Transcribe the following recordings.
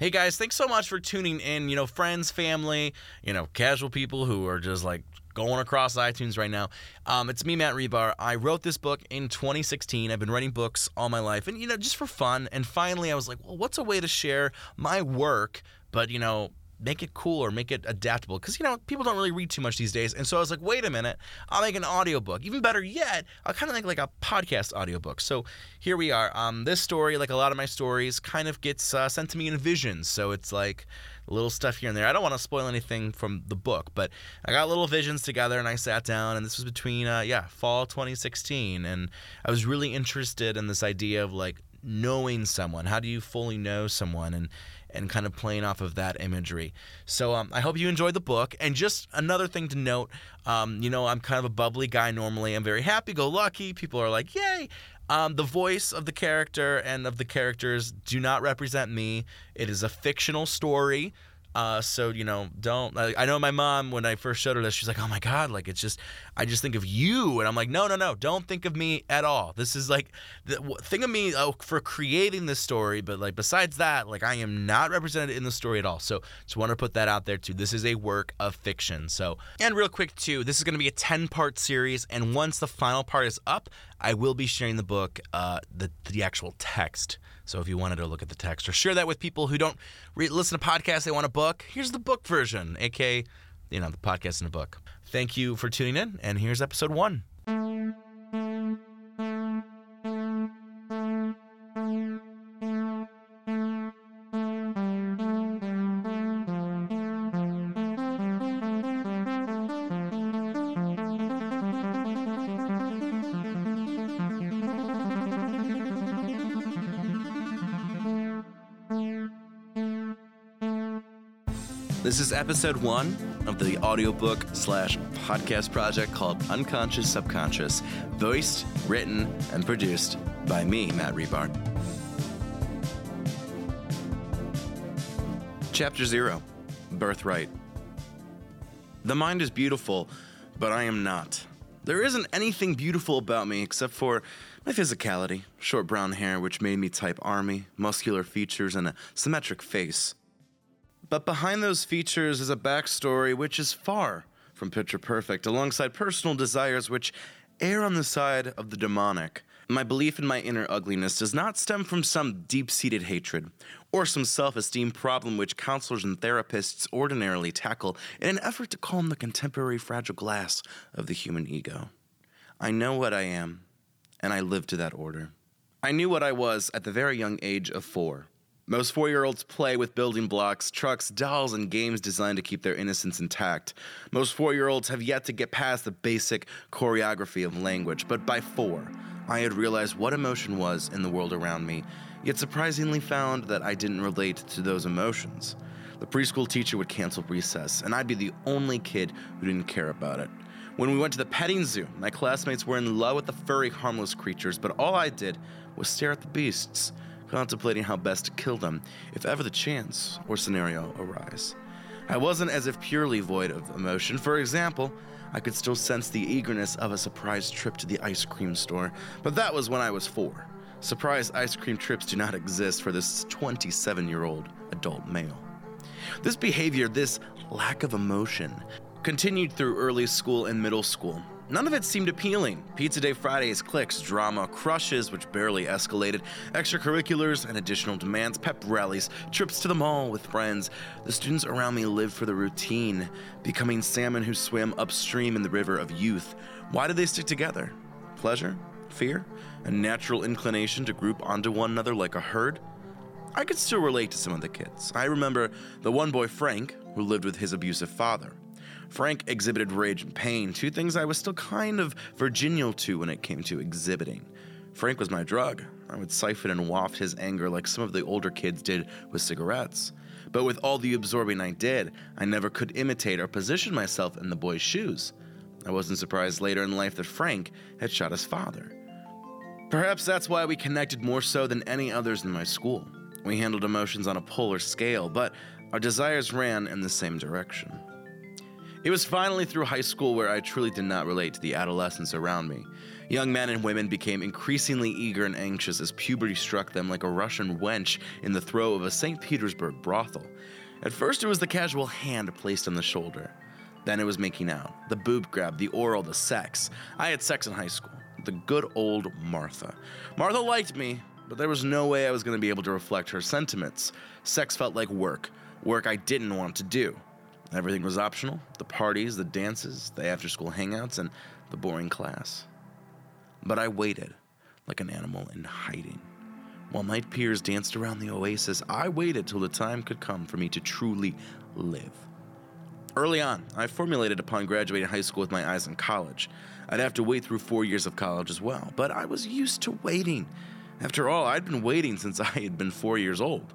Hey guys, thanks so much for tuning in. You know, friends, family, you know, casual people who are just like going across iTunes right now. Um, it's me, Matt Rebar. I wrote this book in 2016. I've been writing books all my life, and you know, just for fun. And finally, I was like, well, what's a way to share my work, but you know, make it cool or make it adaptable because you know people don't really read too much these days. And so i was like wait a minute i'll make an audiobook. Even better yet i'll kind of make like a podcast audiobook. So here we are um, this story like a lot of my stories kind of gets uh, sent to me in visions. So it's like little stuff here and there. I don't want to spoil anything from the book but i got little visions together and i sat down and this was between uh, yeah fall 2016 and i was really interested in this idea of like knowing someone. How do you fully know someone? And and kind of playing off of that imagery. So um, I hope you enjoyed the book. And just another thing to note, um, you know, I'm kind of a bubbly guy normally. I'm very happy-go-lucky. People are like, "Yay!" Um, the voice of the character and of the characters do not represent me. It is a fictional story. Uh, so you know, don't. I, know my mom when I first showed her this, she's like, "Oh my god!" Like it's just, I just think of you, and I'm like, "No, no, no! Don't think of me at all. This is like, the, think of me oh, for creating this story, but like besides that, like I am not represented in the story at all. So just want to put that out there too. This is a work of fiction. So and real quick too, this is going to be a 10 part series, and once the final part is up, I will be sharing the book, uh, the the actual text. So if you wanted to look at the text or share that with people who don't re- listen to podcasts, they want a book, here's the book version, aka, you know, the podcast in a book. Thank you for tuning in, and here's episode one. This is episode one of the audiobook slash podcast project called Unconscious Subconscious, voiced, written, and produced by me, Matt Rebar. Chapter Zero Birthright. The mind is beautiful, but I am not. There isn't anything beautiful about me except for my physicality short brown hair, which made me type army, muscular features, and a symmetric face. But behind those features is a backstory which is far from picture perfect, alongside personal desires which err on the side of the demonic. My belief in my inner ugliness does not stem from some deep seated hatred or some self esteem problem which counselors and therapists ordinarily tackle in an effort to calm the contemporary fragile glass of the human ego. I know what I am, and I live to that order. I knew what I was at the very young age of four. Most four year olds play with building blocks, trucks, dolls, and games designed to keep their innocence intact. Most four year olds have yet to get past the basic choreography of language, but by four, I had realized what emotion was in the world around me, yet surprisingly found that I didn't relate to those emotions. The preschool teacher would cancel recess, and I'd be the only kid who didn't care about it. When we went to the petting zoo, my classmates were in love with the furry, harmless creatures, but all I did was stare at the beasts contemplating how best to kill them if ever the chance or scenario arise. I wasn't as if purely void of emotion. For example, I could still sense the eagerness of a surprise trip to the ice cream store, but that was when I was four. Surprise ice cream trips do not exist for this 27 year old adult male. This behavior, this lack of emotion, continued through early school and middle school. None of it seemed appealing. Pizza Day Fridays, cliques, drama, crushes, which barely escalated, extracurriculars and additional demands, pep rallies, trips to the mall with friends. The students around me lived for the routine, becoming salmon who swim upstream in the river of youth. Why did they stick together? Pleasure? Fear? A natural inclination to group onto one another like a herd? I could still relate to some of the kids. I remember the one boy, Frank, who lived with his abusive father. Frank exhibited rage and pain, two things I was still kind of virginal to when it came to exhibiting. Frank was my drug. I would siphon and waft his anger like some of the older kids did with cigarettes. But with all the absorbing I did, I never could imitate or position myself in the boy's shoes. I wasn't surprised later in life that Frank had shot his father. Perhaps that's why we connected more so than any others in my school. We handled emotions on a polar scale, but our desires ran in the same direction. It was finally through high school where I truly did not relate to the adolescents around me. Young men and women became increasingly eager and anxious as puberty struck them like a Russian wench in the throes of a St. Petersburg brothel. At first, it was the casual hand placed on the shoulder. Then it was making out, the boob grab, the oral, the sex. I had sex in high school. The good old Martha. Martha liked me, but there was no way I was going to be able to reflect her sentiments. Sex felt like work, work I didn't want to do. Everything was optional the parties, the dances, the after school hangouts, and the boring class. But I waited like an animal in hiding. While my peers danced around the oasis, I waited till the time could come for me to truly live. Early on, I formulated upon graduating high school with my eyes on college. I'd have to wait through four years of college as well, but I was used to waiting. After all, I'd been waiting since I had been four years old.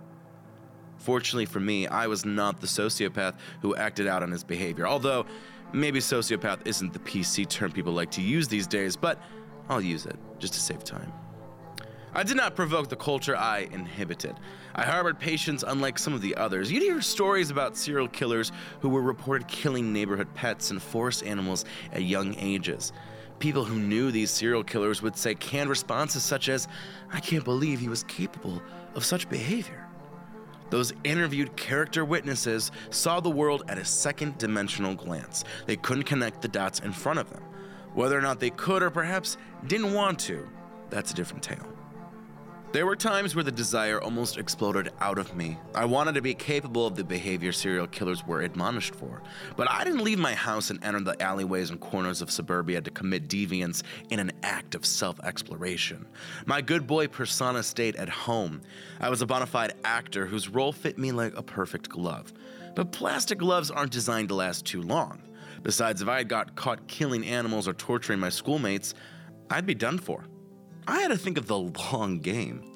Fortunately for me, I was not the sociopath who acted out on his behavior, although maybe sociopath isn't the PC term people like to use these days, but I'll use it just to save time. I did not provoke the culture I inhibited. I harbored patience unlike some of the others. You'd hear stories about serial killers who were reported killing neighborhood pets and forest animals at young ages. People who knew these serial killers would say canned responses such as, I can't believe he was capable of such behavior. Those interviewed character witnesses saw the world at a second dimensional glance. They couldn't connect the dots in front of them. Whether or not they could or perhaps didn't want to, that's a different tale. There were times where the desire almost exploded out of me. I wanted to be capable of the behavior serial killers were admonished for. But I didn't leave my house and enter the alleyways and corners of suburbia to commit deviance in an act of self exploration. My good boy persona stayed at home. I was a bona fide actor whose role fit me like a perfect glove. But plastic gloves aren't designed to last too long. Besides, if I had got caught killing animals or torturing my schoolmates, I'd be done for. I had to think of the long game.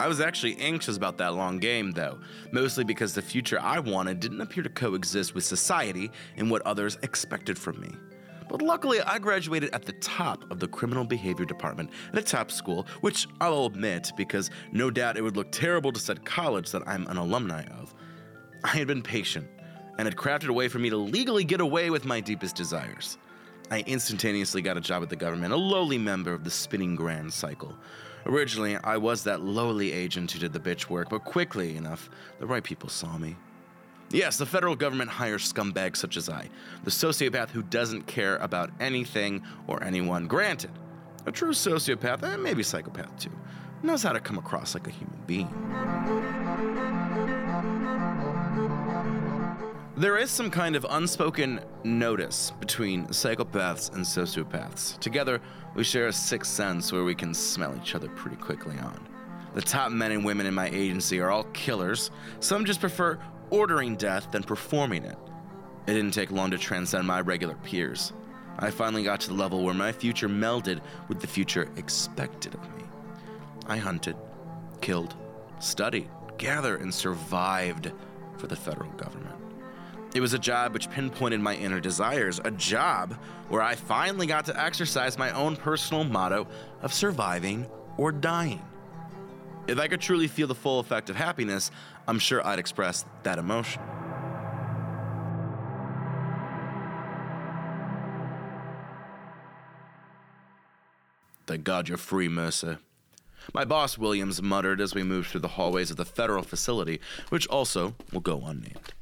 I was actually anxious about that long game, though, mostly because the future I wanted didn't appear to coexist with society and what others expected from me. But luckily, I graduated at the top of the criminal behavior department at a top school, which I'll admit because no doubt it would look terrible to said college that I'm an alumni of. I had been patient and had crafted a way for me to legally get away with my deepest desires. I instantaneously got a job at the government, a lowly member of the spinning grand cycle. Originally, I was that lowly agent who did the bitch work, but quickly enough, the right people saw me. Yes, the federal government hires scumbags such as I, the sociopath who doesn't care about anything or anyone. Granted, a true sociopath, and maybe psychopath too, knows how to come across like a human being. There is some kind of unspoken notice between psychopaths and sociopaths. Together, we share a sixth sense where we can smell each other pretty quickly on. The top men and women in my agency are all killers. Some just prefer ordering death than performing it. It didn't take long to transcend my regular peers. I finally got to the level where my future melded with the future expected of me. I hunted, killed, studied, gathered, and survived for the federal government. It was a job which pinpointed my inner desires, a job where I finally got to exercise my own personal motto of surviving or dying. If I could truly feel the full effect of happiness, I'm sure I'd express that emotion. Thank God you're free, Mercer. My boss, Williams, muttered as we moved through the hallways of the federal facility, which also will go unnamed.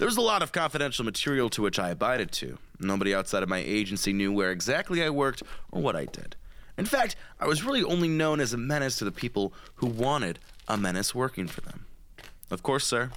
There was a lot of confidential material to which I abided to. Nobody outside of my agency knew where exactly I worked or what I did. In fact, I was really only known as a menace to the people who wanted a menace working for them. Of course, sir.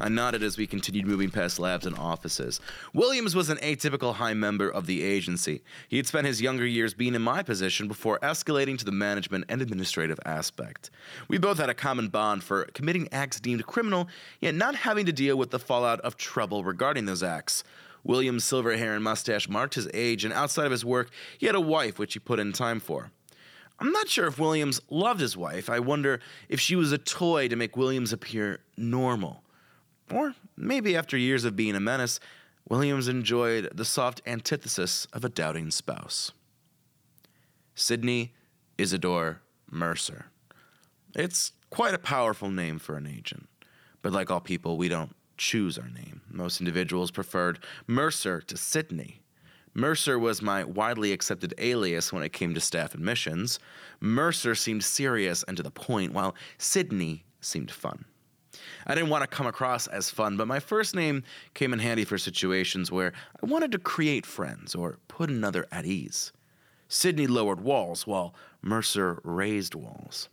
I nodded as we continued moving past labs and offices. Williams was an atypical high member of the agency. He had spent his younger years being in my position before escalating to the management and administrative aspect. We both had a common bond for committing acts deemed criminal, yet not having to deal with the fallout of trouble regarding those acts. William's silver hair and mustache marked his age, and outside of his work, he had a wife which he put in time for. I'm not sure if Williams loved his wife. I wonder if she was a toy to make Williams appear normal. Or maybe after years of being a menace, Williams enjoyed the soft antithesis of a doubting spouse. Sydney Isidore Mercer. It's quite a powerful name for an agent, but like all people, we don't choose our name. Most individuals preferred Mercer to Sydney. Mercer was my widely accepted alias when it came to staff admissions. Mercer seemed serious and to the point, while Sydney seemed fun. I didn't want to come across as fun, but my first name came in handy for situations where I wanted to create friends or put another at ease. Sydney lowered walls while Mercer raised walls.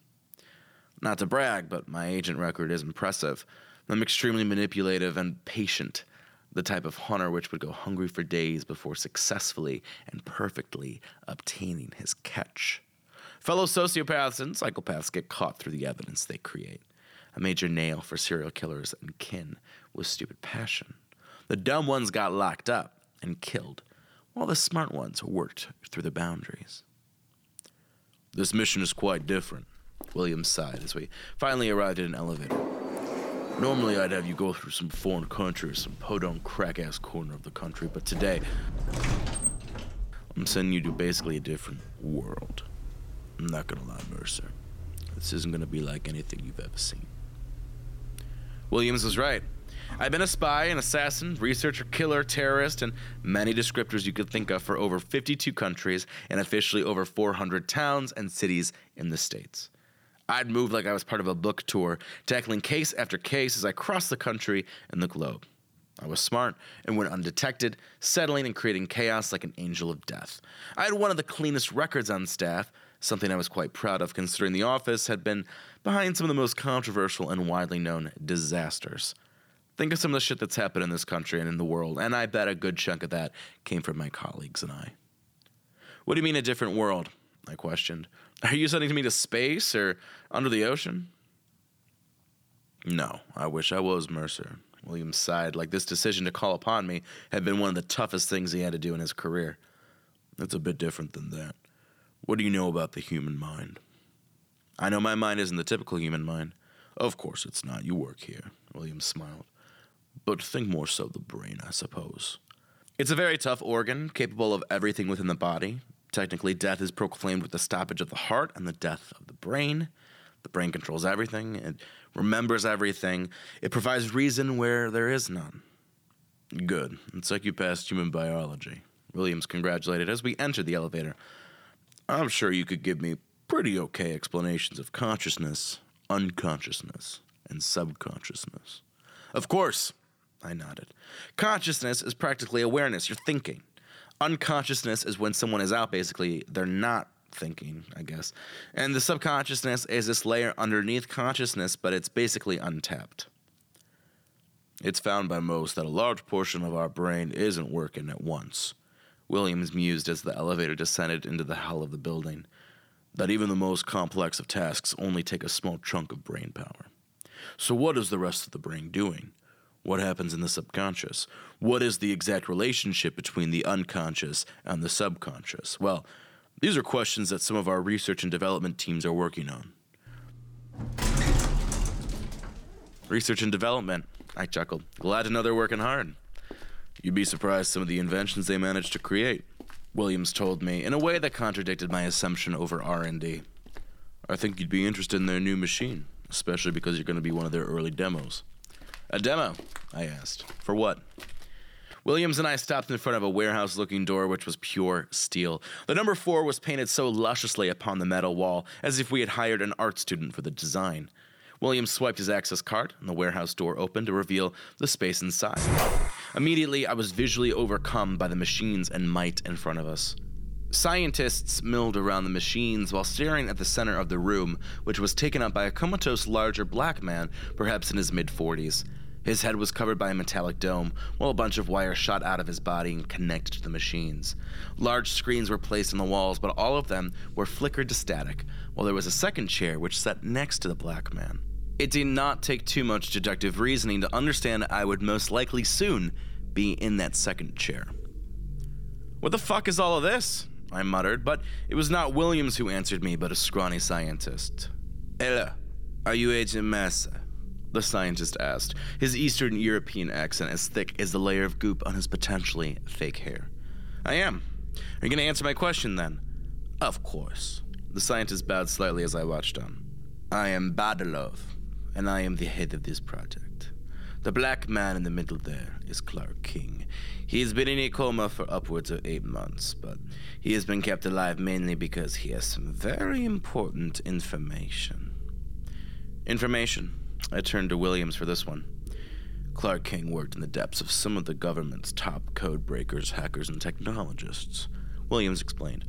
Not to brag, but my agent record is impressive. I'm extremely manipulative and patient, the type of hunter which would go hungry for days before successfully and perfectly obtaining his catch. Fellow sociopaths and psychopaths get caught through the evidence they create. A major nail for serial killers and kin was stupid passion. The dumb ones got locked up and killed, while the smart ones worked through the boundaries. This mission is quite different, Williams sighed as we finally arrived at an elevator. Normally, I'd have you go through some foreign country or some podunk crack ass corner of the country, but today, I'm sending you to basically a different world. I'm not gonna lie, Mercer. This isn't gonna be like anything you've ever seen. Williams was right. I've been a spy, an assassin, researcher, killer, terrorist, and many descriptors you could think of for over 52 countries and officially over 400 towns and cities in the States. I'd moved like I was part of a book tour, tackling case after case as I crossed the country and the globe. I was smart and went undetected, settling and creating chaos like an angel of death. I had one of the cleanest records on staff, something I was quite proud of considering the office had been behind some of the most controversial and widely known disasters. Think of some of the shit that's happened in this country and in the world, and I bet a good chunk of that came from my colleagues and I. What do you mean a different world? I questioned. Are you sending me to space or under the ocean? No, I wish I was Mercer. William sighed, like this decision to call upon me had been one of the toughest things he had to do in his career. It's a bit different than that. What do you know about the human mind? I know my mind isn't the typical human mind. Of course it's not. You work here. William smiled. But think more so the brain, I suppose. It's a very tough organ, capable of everything within the body. Technically, death is proclaimed with the stoppage of the heart and the death of the brain. The brain controls everything, it remembers everything, it provides reason where there is none. Good. It's like you passed human biology. Williams congratulated as we entered the elevator. I'm sure you could give me pretty okay explanations of consciousness, unconsciousness, and subconsciousness. Of course, I nodded. Consciousness is practically awareness, you're thinking. Unconsciousness is when someone is out, basically, they're not thinking, I guess. And the subconsciousness is this layer underneath consciousness, but it's basically untapped. It's found by most that a large portion of our brain isn't working at once. Williams mused as the elevator descended into the hell of the building. That even the most complex of tasks only take a small chunk of brain power. So, what is the rest of the brain doing? What happens in the subconscious? What is the exact relationship between the unconscious and the subconscious? Well, these are questions that some of our research and development teams are working on. Research and development, I chuckled. Glad to know they're working hard. You'd be surprised some of the inventions they managed to create. Williams told me in a way that contradicted my assumption over R&D. I think you'd be interested in their new machine, especially because you're going to be one of their early demos. A demo? I asked. For what? Williams and I stopped in front of a warehouse looking door which was pure steel. The number four was painted so lusciously upon the metal wall, as if we had hired an art student for the design. Williams swiped his access card, and the warehouse door opened to reveal the space inside. Immediately, I was visually overcome by the machines and might in front of us. Scientists milled around the machines while staring at the center of the room, which was taken up by a comatose larger black man, perhaps in his mid 40s. His head was covered by a metallic dome, while a bunch of wires shot out of his body and connected to the machines. Large screens were placed on the walls, but all of them were flickered to static, while there was a second chair which sat next to the black man. It did not take too much deductive reasoning to understand I would most likely soon be in that second chair. What the fuck is all of this? I muttered, but it was not Williams who answered me, but a scrawny scientist. Hello, are you Agent Massa? the scientist asked, his Eastern European accent as thick as the layer of goop on his potentially fake hair. I am. Are you going to answer my question then? Of course. The scientist bowed slightly as I watched him. I am Badalov, and I am the head of this project. The black man in the middle there is Clark King. He has been in a coma for upwards of eight months, but he has been kept alive mainly because he has some very important information. Information. I turned to Williams for this one. Clark King worked in the depths of some of the government's top code breakers, hackers, and technologists. Williams explained.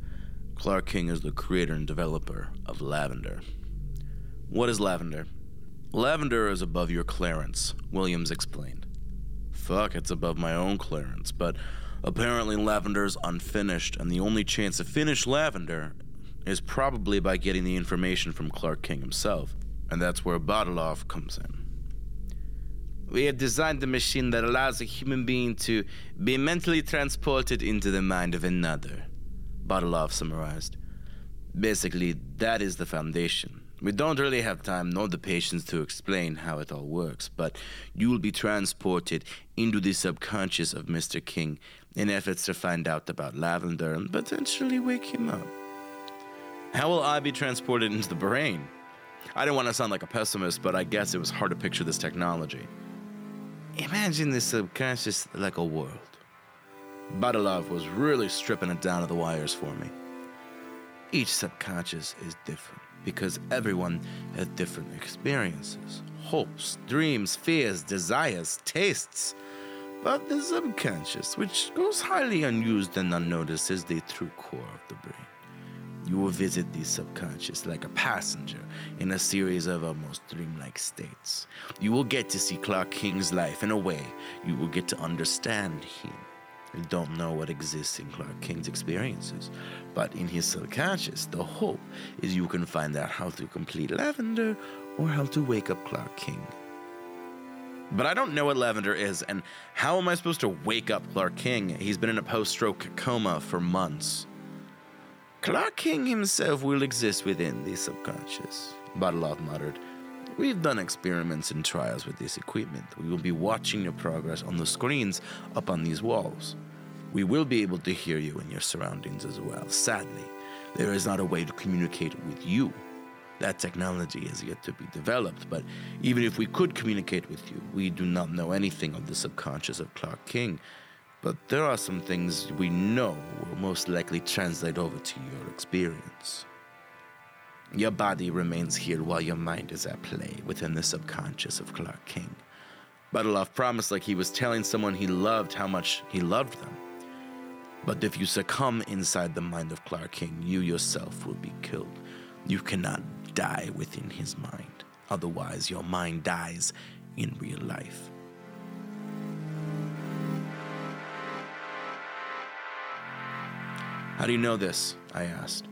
Clark King is the creator and developer of Lavender. What is Lavender? Lavender is above your clearance, Williams explained. Fuck, it's above my own clearance, but apparently Lavender's unfinished, and the only chance to finish Lavender is probably by getting the information from Clark King himself, and that's where Badalov comes in. We have designed a machine that allows a human being to be mentally transported into the mind of another, Badalov summarized. Basically, that is the foundation. We don't really have time nor the patience to explain how it all works, but you will be transported into the subconscious of Mr. King in efforts to find out about Lavender and potentially wake him up. How will I be transported into the brain? I don't want to sound like a pessimist, but I guess it was hard to picture this technology. Imagine the subconscious like a world. Badalov was really stripping it down to the wires for me. Each subconscious is different because everyone has different experiences, hopes, dreams, fears, desires, tastes. But the subconscious, which goes highly unused and unnoticed, is the true core of the brain. You will visit the subconscious like a passenger in a series of almost dreamlike states. You will get to see Clark King's life in a way you will get to understand him. You don't know what exists in Clark King's experiences, but in his subconscious, the hope is you can find out how to complete Lavender or how to wake up Clark King. But I don't know what Lavender is, and how am I supposed to wake up Clark King? He's been in a post stroke coma for months. Clark King himself will exist within the subconscious, Badalov muttered. We've done experiments and trials with this equipment. We will be watching your progress on the screens up on these walls. We will be able to hear you in your surroundings as well. Sadly, there is not a way to communicate with you. That technology has yet to be developed, but even if we could communicate with you, we do not know anything of the subconscious of Clark King, but there are some things we know will most likely translate over to your experience. Your body remains here while your mind is at play within the subconscious of Clark King. Badalov promised like he was telling someone he loved how much he loved them. But if you succumb inside the mind of Clark King, you yourself will be killed. You cannot die within his mind. Otherwise, your mind dies in real life. How do you know this? I asked.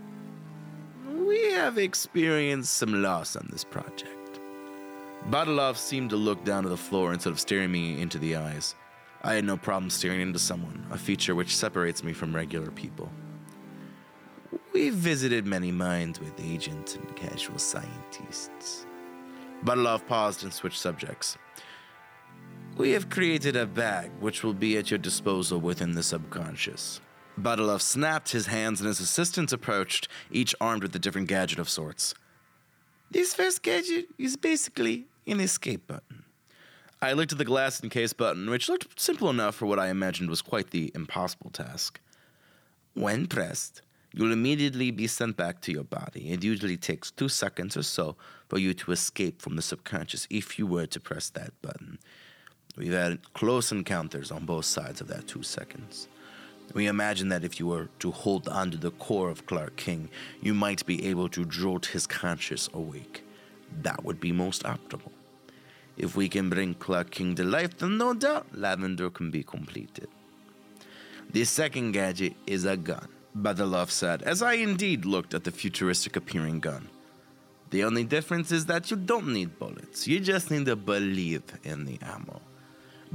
We have experienced some loss on this project. Badalov seemed to look down to the floor instead of staring me into the eyes. I had no problem staring into someone, a feature which separates me from regular people. We've visited many minds with agents and casual scientists. Badalov paused and switched subjects. We have created a bag which will be at your disposal within the subconscious. Badalov snapped his hands and his assistants approached, each armed with a different gadget of sorts. This first gadget is basically an escape button. I looked at the glass encase button, which looked simple enough for what I imagined was quite the impossible task. When pressed, you'll immediately be sent back to your body. It usually takes two seconds or so for you to escape from the subconscious if you were to press that button. We've had close encounters on both sides of that two seconds. We imagine that if you were to hold on to the core of Clark King, you might be able to jolt his conscience awake. That would be most optimal. If we can bring Clark King to life, then no doubt Lavender can be completed. The second gadget is a gun, Badalov said, as I indeed looked at the futuristic appearing gun. The only difference is that you don't need bullets, you just need to believe in the ammo.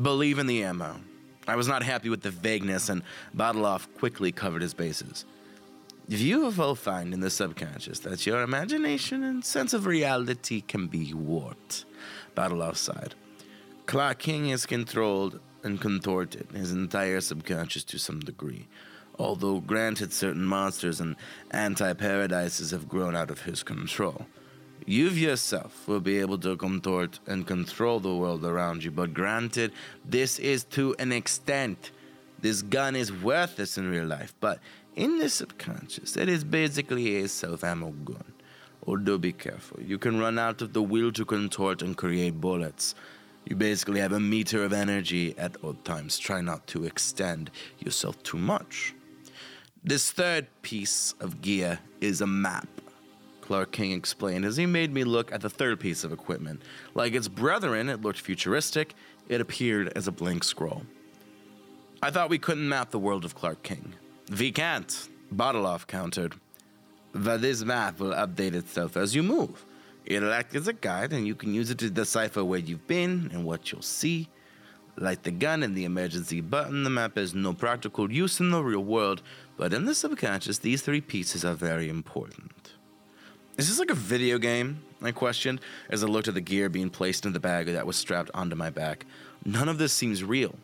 Believe in the ammo. I was not happy with the vagueness, and Badalov quickly covered his bases. Will find in the subconscious that your imagination and sense of reality can be warped. Badalov sighed. Clark King is controlled and contorted, his entire subconscious to some degree. Although, granted, certain monsters and anti paradises have grown out of his control. You yourself will be able to contort and control the world around you, but granted, this is to an extent. This gun is worthless in real life, but in the subconscious, it is basically a self ammo gun. Although be careful, you can run out of the will to contort and create bullets. You basically have a meter of energy at all times. Try not to extend yourself too much. This third piece of gear is a map. Clark King explained as he made me look at the third piece of equipment. Like its brethren, it looked futuristic. It appeared as a blank scroll. I thought we couldn't map the world of Clark King. We can't, Batalov countered. But this map will update itself as you move. It'll act as a guide, and you can use it to decipher where you've been and what you'll see. Like the gun and the emergency button, the map has no practical use in the real world, but in the subconscious, these three pieces are very important. Is this like a video game? I questioned as I looked at the gear being placed in the bag that was strapped onto my back. None of this seems real.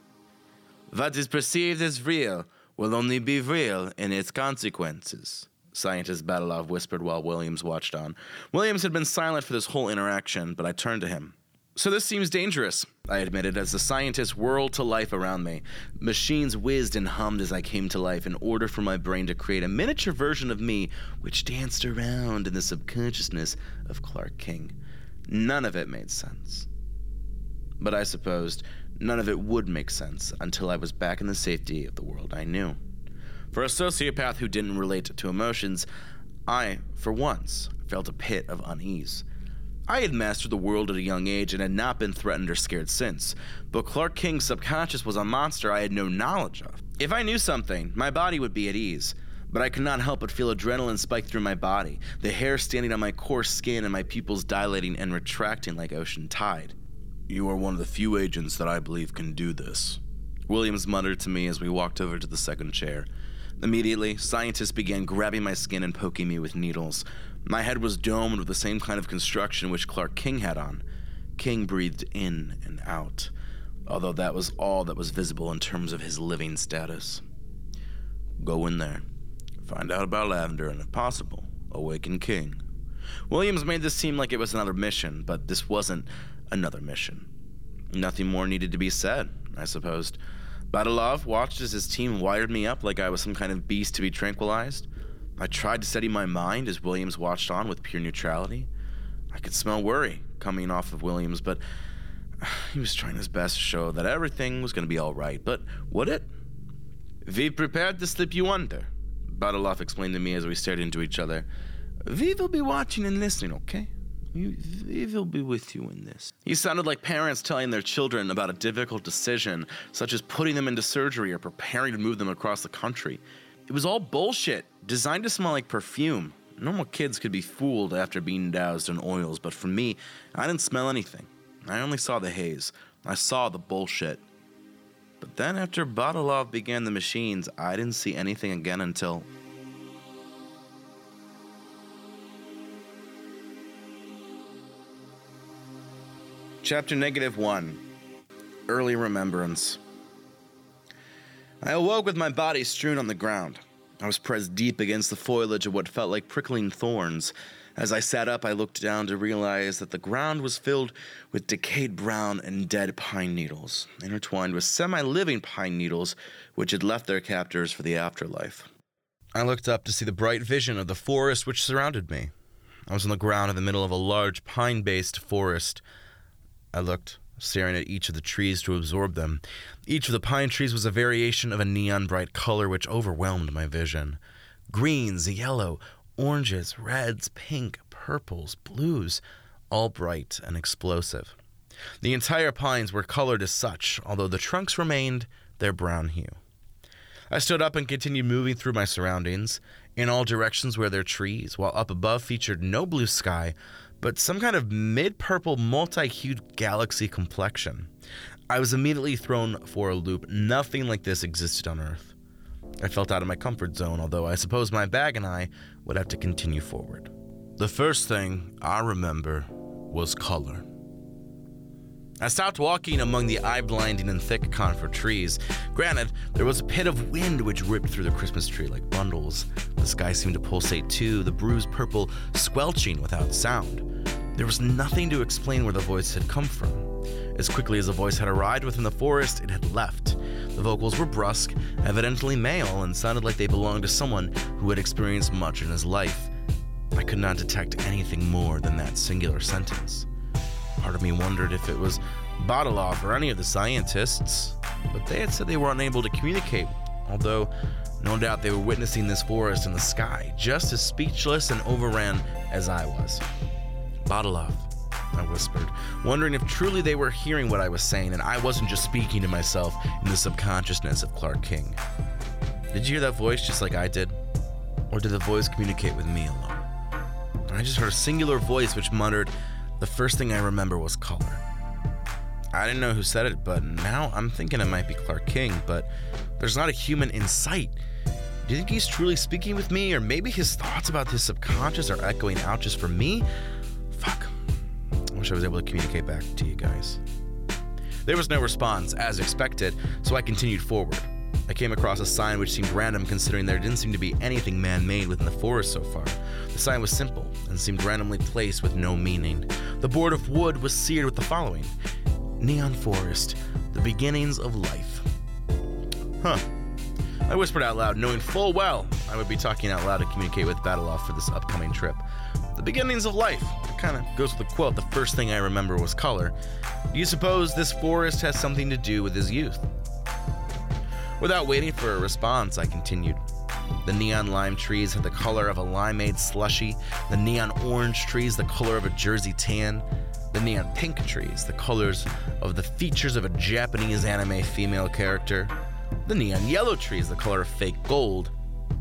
What is perceived as real will only be real in its consequences, scientist Batalov whispered while Williams watched on. Williams had been silent for this whole interaction, but I turned to him. So this seems dangerous, I admitted as the scientist whirled to life around me. Machines whizzed and hummed as I came to life in order for my brain to create a miniature version of me which danced around in the subconsciousness of Clark King. None of it made sense. But I supposed none of it would make sense until I was back in the safety of the world I knew. For a sociopath who didn't relate to emotions, I, for once, felt a pit of unease. I had mastered the world at a young age and had not been threatened or scared since, but Clark King's subconscious was a monster I had no knowledge of. If I knew something, my body would be at ease, but I could not help but feel adrenaline spike through my body, the hair standing on my coarse skin and my pupils dilating and retracting like ocean tide. You are one of the few agents that I believe can do this, Williams muttered to me as we walked over to the second chair. Immediately, scientists began grabbing my skin and poking me with needles. My head was domed with the same kind of construction which Clark King had on. King breathed in and out, although that was all that was visible in terms of his living status. Go in there, find out about Lavender, and if possible, awaken King. Williams made this seem like it was another mission, but this wasn't another mission. Nothing more needed to be said, I supposed. Batalov watched as his team wired me up like I was some kind of beast to be tranquilized. I tried to steady my mind as Williams watched on with pure neutrality. I could smell worry coming off of Williams, but he was trying his best to show that everything was going to be all right. But would it? We prepared to slip you under, Batalov explained to me as we stared into each other. We will be watching and listening, okay? We will be with you in this. He sounded like parents telling their children about a difficult decision, such as putting them into surgery or preparing to move them across the country. It was all bullshit, designed to smell like perfume. Normal kids could be fooled after being doused in oils, but for me, I didn't smell anything. I only saw the haze. I saw the bullshit. But then, after Batalov began the machines, I didn't see anything again until. Chapter Negative 1 Early Remembrance. I awoke with my body strewn on the ground. I was pressed deep against the foliage of what felt like prickling thorns. As I sat up, I looked down to realize that the ground was filled with decayed brown and dead pine needles, intertwined with semi living pine needles which had left their captors for the afterlife. I looked up to see the bright vision of the forest which surrounded me. I was on the ground in the middle of a large pine based forest. I looked staring at each of the trees to absorb them. Each of the pine trees was a variation of a neon bright color which overwhelmed my vision. Greens, yellow, oranges, reds, pink, purples, blues, all bright and explosive. The entire pines were colored as such, although the trunks remained their brown hue. I stood up and continued moving through my surroundings. In all directions were there were trees, while up above featured no blue sky, but some kind of mid purple, multi hued galaxy complexion. I was immediately thrown for a loop. Nothing like this existed on Earth. I felt out of my comfort zone, although I suppose my bag and I would have to continue forward. The first thing I remember was color. I stopped walking among the eye blinding and thick conifer trees. Granted, there was a pit of wind which ripped through the Christmas tree like bundles. The sky seemed to pulsate too, the bruised purple squelching without sound. There was nothing to explain where the voice had come from. As quickly as the voice had arrived within the forest, it had left. The vocals were brusque, evidently male, and sounded like they belonged to someone who had experienced much in his life. I could not detect anything more than that singular sentence. Part of me wondered if it was Badalov or any of the scientists, but they had said they were unable to communicate, although no doubt they were witnessing this forest in the sky, just as speechless and overran as I was. Badalov, I whispered, wondering if truly they were hearing what I was saying and I wasn't just speaking to myself in the subconsciousness of Clark King. Did you hear that voice just like I did? Or did the voice communicate with me alone? I just heard a singular voice which muttered, The first thing I remember was color. I didn't know who said it, but now I'm thinking it might be Clark King, but there's not a human in sight. Do you think he's truly speaking with me, or maybe his thoughts about his subconscious are echoing out just for me? Fuck. I wish I was able to communicate back to you guys. There was no response, as expected, so I continued forward. I came across a sign which seemed random considering there didn't seem to be anything man made within the forest so far. The sign was simple and seemed randomly placed with no meaning. The board of wood was seared with the following Neon Forest, the beginnings of life. Huh. I whispered out loud, knowing full well I would be talking out loud to communicate with Badalov for this upcoming trip. The beginnings of life. It Kind of goes with the quote the first thing I remember was color. Do you suppose this forest has something to do with his youth? Without waiting for a response, I continued. The neon lime trees had the color of a limeade slushy, the neon orange trees the color of a jersey tan, the neon pink trees the colors of the features of a Japanese anime female character, the neon yellow trees the color of fake gold,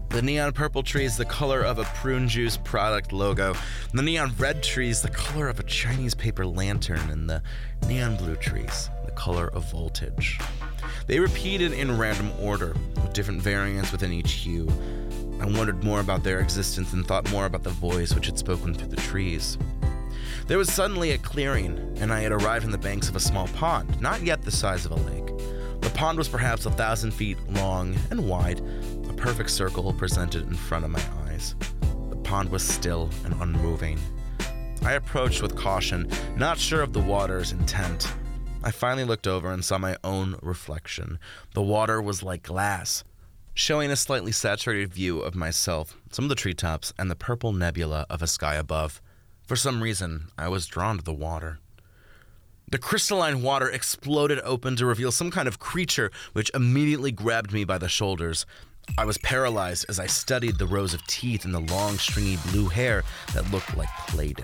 the neon purple trees the color of a prune juice product logo, the neon red trees the color of a Chinese paper lantern, and the neon blue trees the color of voltage. They repeated in random order, with different variants within each hue. I wondered more about their existence and thought more about the voice which had spoken through the trees. There was suddenly a clearing, and I had arrived on the banks of a small pond, not yet the size of a lake. The pond was perhaps a thousand feet long and wide, perfect circle presented in front of my eyes. The pond was still and unmoving. I approached with caution, not sure of the water's intent. I finally looked over and saw my own reflection. The water was like glass, showing a slightly saturated view of myself, some of the treetops, and the purple nebula of a sky above. For some reason, I was drawn to the water. The crystalline water exploded open to reveal some kind of creature which immediately grabbed me by the shoulders. I was paralyzed as I studied the rows of teeth and the long, stringy blue hair that looked like Play Doh.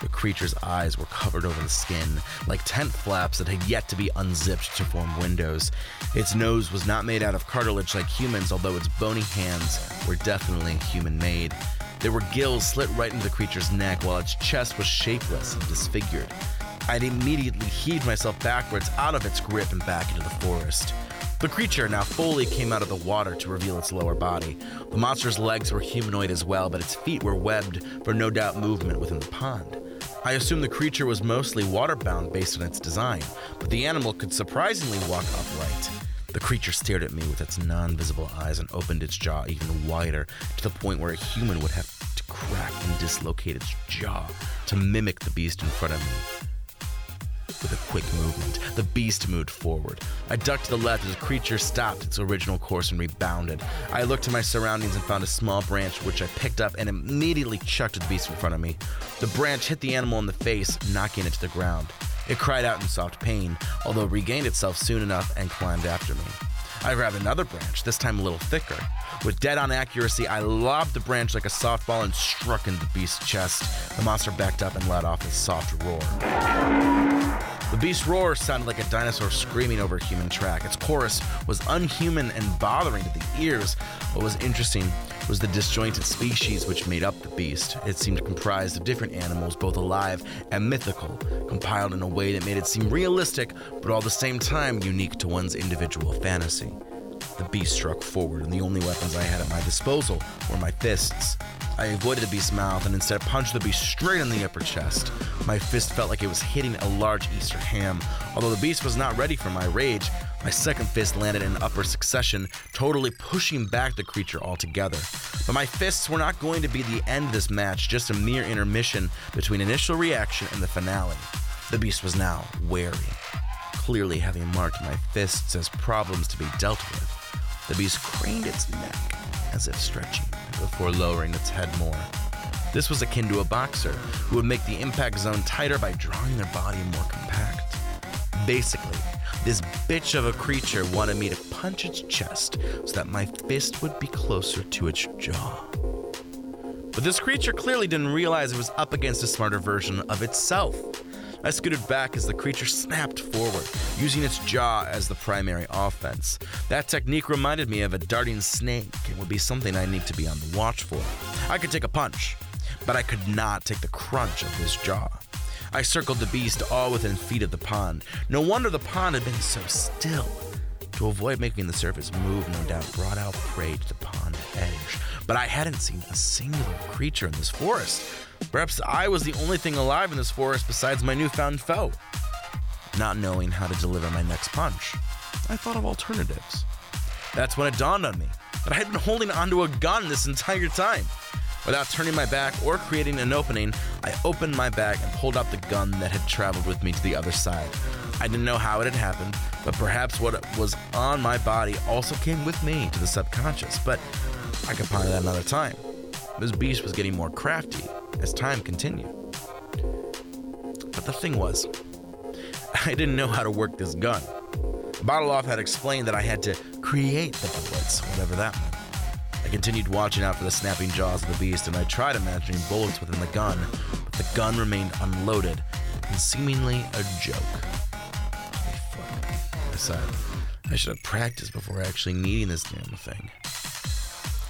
The creature's eyes were covered over the skin, like tent flaps that had yet to be unzipped to form windows. Its nose was not made out of cartilage like humans, although its bony hands were definitely human made. There were gills slit right into the creature's neck, while its chest was shapeless and disfigured. I'd immediately heaved myself backwards out of its grip and back into the forest. The creature now fully came out of the water to reveal its lower body. The monster's legs were humanoid as well, but its feet were webbed for no doubt movement within the pond. I assume the creature was mostly waterbound based on its design, but the animal could surprisingly walk upright. The creature stared at me with its non visible eyes and opened its jaw even wider to the point where a human would have to crack and dislocate its jaw to mimic the beast in front of me. With a quick movement, the beast moved forward. I ducked to the left as the creature stopped its original course and rebounded. I looked to my surroundings and found a small branch which I picked up and immediately chucked at the beast in front of me. The branch hit the animal in the face, knocking it to the ground. It cried out in soft pain, although regained itself soon enough and climbed after me. I grabbed another branch, this time a little thicker. With dead on accuracy, I lobbed the branch like a softball and struck into the beast's chest. The monster backed up and let off a soft roar. The beast's roar sounded like a dinosaur screaming over a human track. Its chorus was unhuman and bothering to the ears. What was interesting was the disjointed species which made up the beast. It seemed comprised of different animals, both alive and mythical, compiled in a way that made it seem realistic, but all the same time unique to one's individual fantasy. The beast struck forward, and the only weapons I had at my disposal were my fists. I avoided the beast's mouth and instead punched the beast straight in the upper chest. My fist felt like it was hitting a large Easter ham. Although the beast was not ready for my rage, my second fist landed in upper succession, totally pushing back the creature altogether. But my fists were not going to be the end of this match, just a mere intermission between initial reaction and the finale. The beast was now wary. Clearly having marked my fists as problems to be dealt with, the beast craned its neck as if stretching before lowering its head more. This was akin to a boxer who would make the impact zone tighter by drawing their body more compact. Basically, this bitch of a creature wanted me to punch its chest so that my fist would be closer to its jaw. But this creature clearly didn't realize it was up against a smarter version of itself. I scooted back as the creature snapped forward, using its jaw as the primary offense. That technique reminded me of a darting snake and would be something I need to be on the watch for. I could take a punch, but I could not take the crunch of this jaw. I circled the beast all within feet of the pond. No wonder the pond had been so still. To avoid making the surface move, no doubt brought out prey to the pond edge. But I hadn't seen a singular creature in this forest. Perhaps I was the only thing alive in this forest besides my newfound foe. Not knowing how to deliver my next punch, I thought of alternatives. That's when it dawned on me that I had been holding onto a gun this entire time. Without turning my back or creating an opening, I opened my bag and pulled out the gun that had traveled with me to the other side. I didn't know how it had happened, but perhaps what was on my body also came with me to the subconscious. But I could ponder that another time. This beast was getting more crafty as time continued. But the thing was, I didn't know how to work this gun. Batalov had explained that I had to create the bullets, whatever that meant. I continued watching out for the snapping jaws of the beast, and I tried imagining bullets within the gun, but the gun remained unloaded and seemingly a joke. I decided I should have practiced before actually needing this damn thing.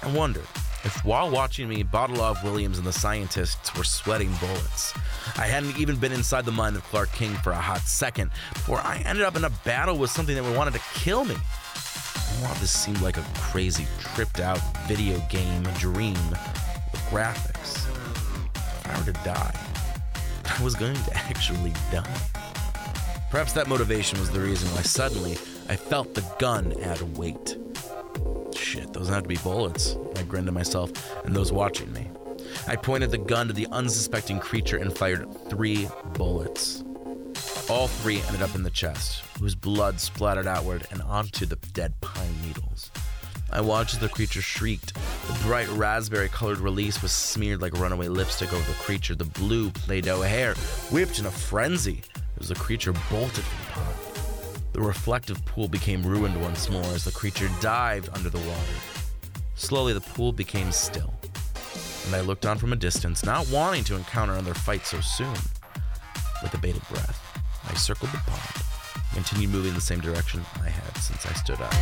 I wondered if while watching me, Batalov, Williams, and the scientists were sweating bullets. I hadn't even been inside the mind of Clark King for a hot second before I ended up in a battle with something that wanted to kill me. While this seemed like a crazy, tripped out video game dream with graphics, if I were to die, I was going to actually die. Perhaps that motivation was the reason why suddenly I felt the gun add weight. Shit, those have to be bullets. I grinned to myself and those watching me. I pointed the gun to the unsuspecting creature and fired three bullets. All three ended up in the chest, whose blood splattered outward and onto the dead pine needles. I watched as the creature shrieked. The bright raspberry colored release was smeared like runaway lipstick over the creature. The blue Play Doh hair whipped in a frenzy as the creature bolted from the pond. The reflective pool became ruined once more as the creature dived under the water. Slowly, the pool became still, and I looked on from a distance, not wanting to encounter another fight so soon. With a bated breath, I circled the pond continued moving in the same direction I had since I stood up.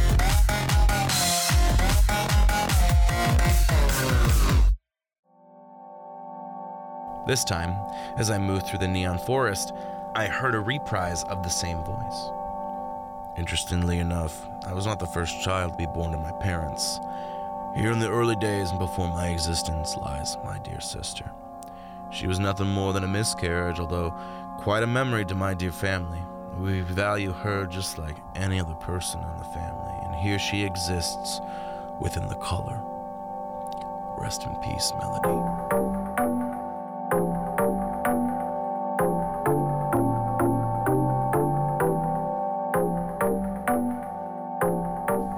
This time, as I moved through the neon forest, I heard a reprise of the same voice. Interestingly enough, I was not the first child to be born to my parents. Here in the early days and before my existence lies my dear sister. She was nothing more than a miscarriage, although quite a memory to my dear family. We value her just like any other person in the family, and here she exists within the color. Rest in peace, Melody.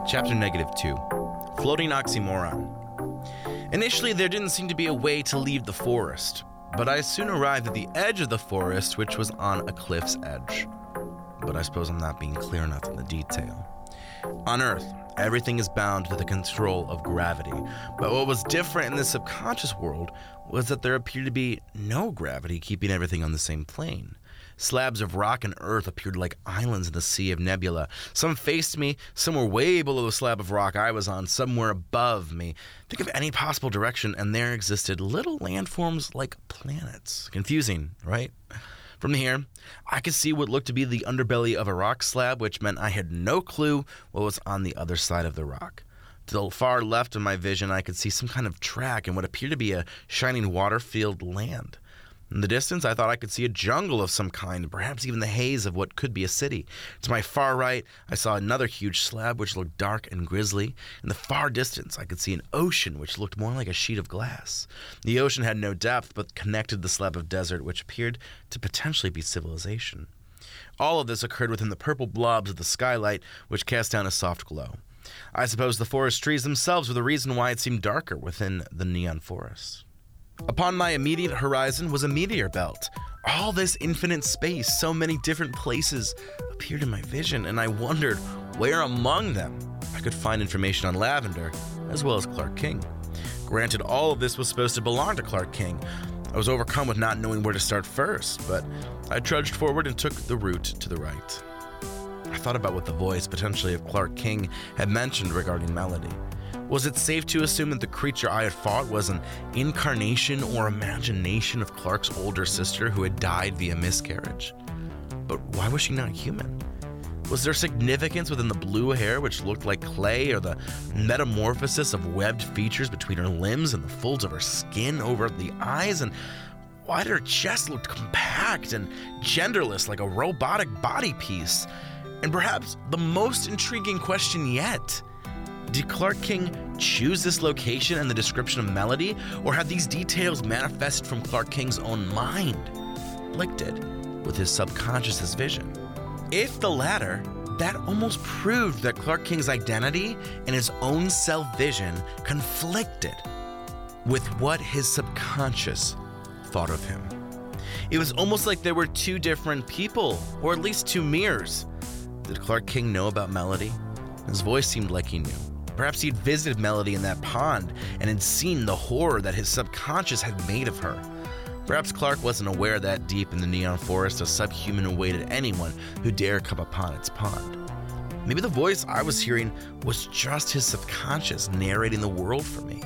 Chapter Negative 2 Floating Oxymoron. Initially, there didn't seem to be a way to leave the forest, but I soon arrived at the edge of the forest, which was on a cliff's edge. But I suppose I'm not being clear enough in the detail. On Earth, everything is bound to the control of gravity, but what was different in the subconscious world was that there appeared to be no gravity keeping everything on the same plane. Slabs of rock and earth appeared like islands in the sea of nebula. Some faced me, some were way below the slab of rock I was on, some were above me. Think of any possible direction, and there existed little landforms like planets. Confusing, right? From here, I could see what looked to be the underbelly of a rock slab, which meant I had no clue what was on the other side of the rock. To the far left of my vision, I could see some kind of track and what appeared to be a shining water filled land. In the distance, I thought I could see a jungle of some kind, perhaps even the haze of what could be a city. To my far right, I saw another huge slab which looked dark and grisly. In the far distance, I could see an ocean which looked more like a sheet of glass. The ocean had no depth, but connected the slab of desert which appeared to potentially be civilization. All of this occurred within the purple blobs of the skylight, which cast down a soft glow. I suppose the forest trees themselves were the reason why it seemed darker within the neon forest. Upon my immediate horizon was a meteor belt. All this infinite space, so many different places appeared in my vision, and I wondered where among them I could find information on Lavender, as well as Clark King. Granted, all of this was supposed to belong to Clark King. I was overcome with not knowing where to start first, but I trudged forward and took the route to the right. I thought about what the voice, potentially of Clark King, had mentioned regarding Melody. Was it safe to assume that the creature I had fought was an incarnation or imagination of Clark's older sister who had died via miscarriage? But why was she not human? Was there significance within the blue hair, which looked like clay, or the metamorphosis of webbed features between her limbs and the folds of her skin over the eyes? And why did her chest look compact and genderless like a robotic body piece? And perhaps the most intriguing question yet did Clark King choose this location and the description of Melody, or have these details manifested from Clark King's own mind, like did with his subconscious's vision? If the latter, that almost proved that Clark King's identity and his own self vision conflicted with what his subconscious thought of him. It was almost like there were two different people, or at least two mirrors. Did Clark King know about Melody? His voice seemed like he knew. Perhaps he'd visited Melody in that pond and had seen the horror that his subconscious had made of her. Perhaps Clark wasn't aware that deep in the neon forest a subhuman awaited anyone who dare come upon its pond. Maybe the voice I was hearing was just his subconscious narrating the world for me.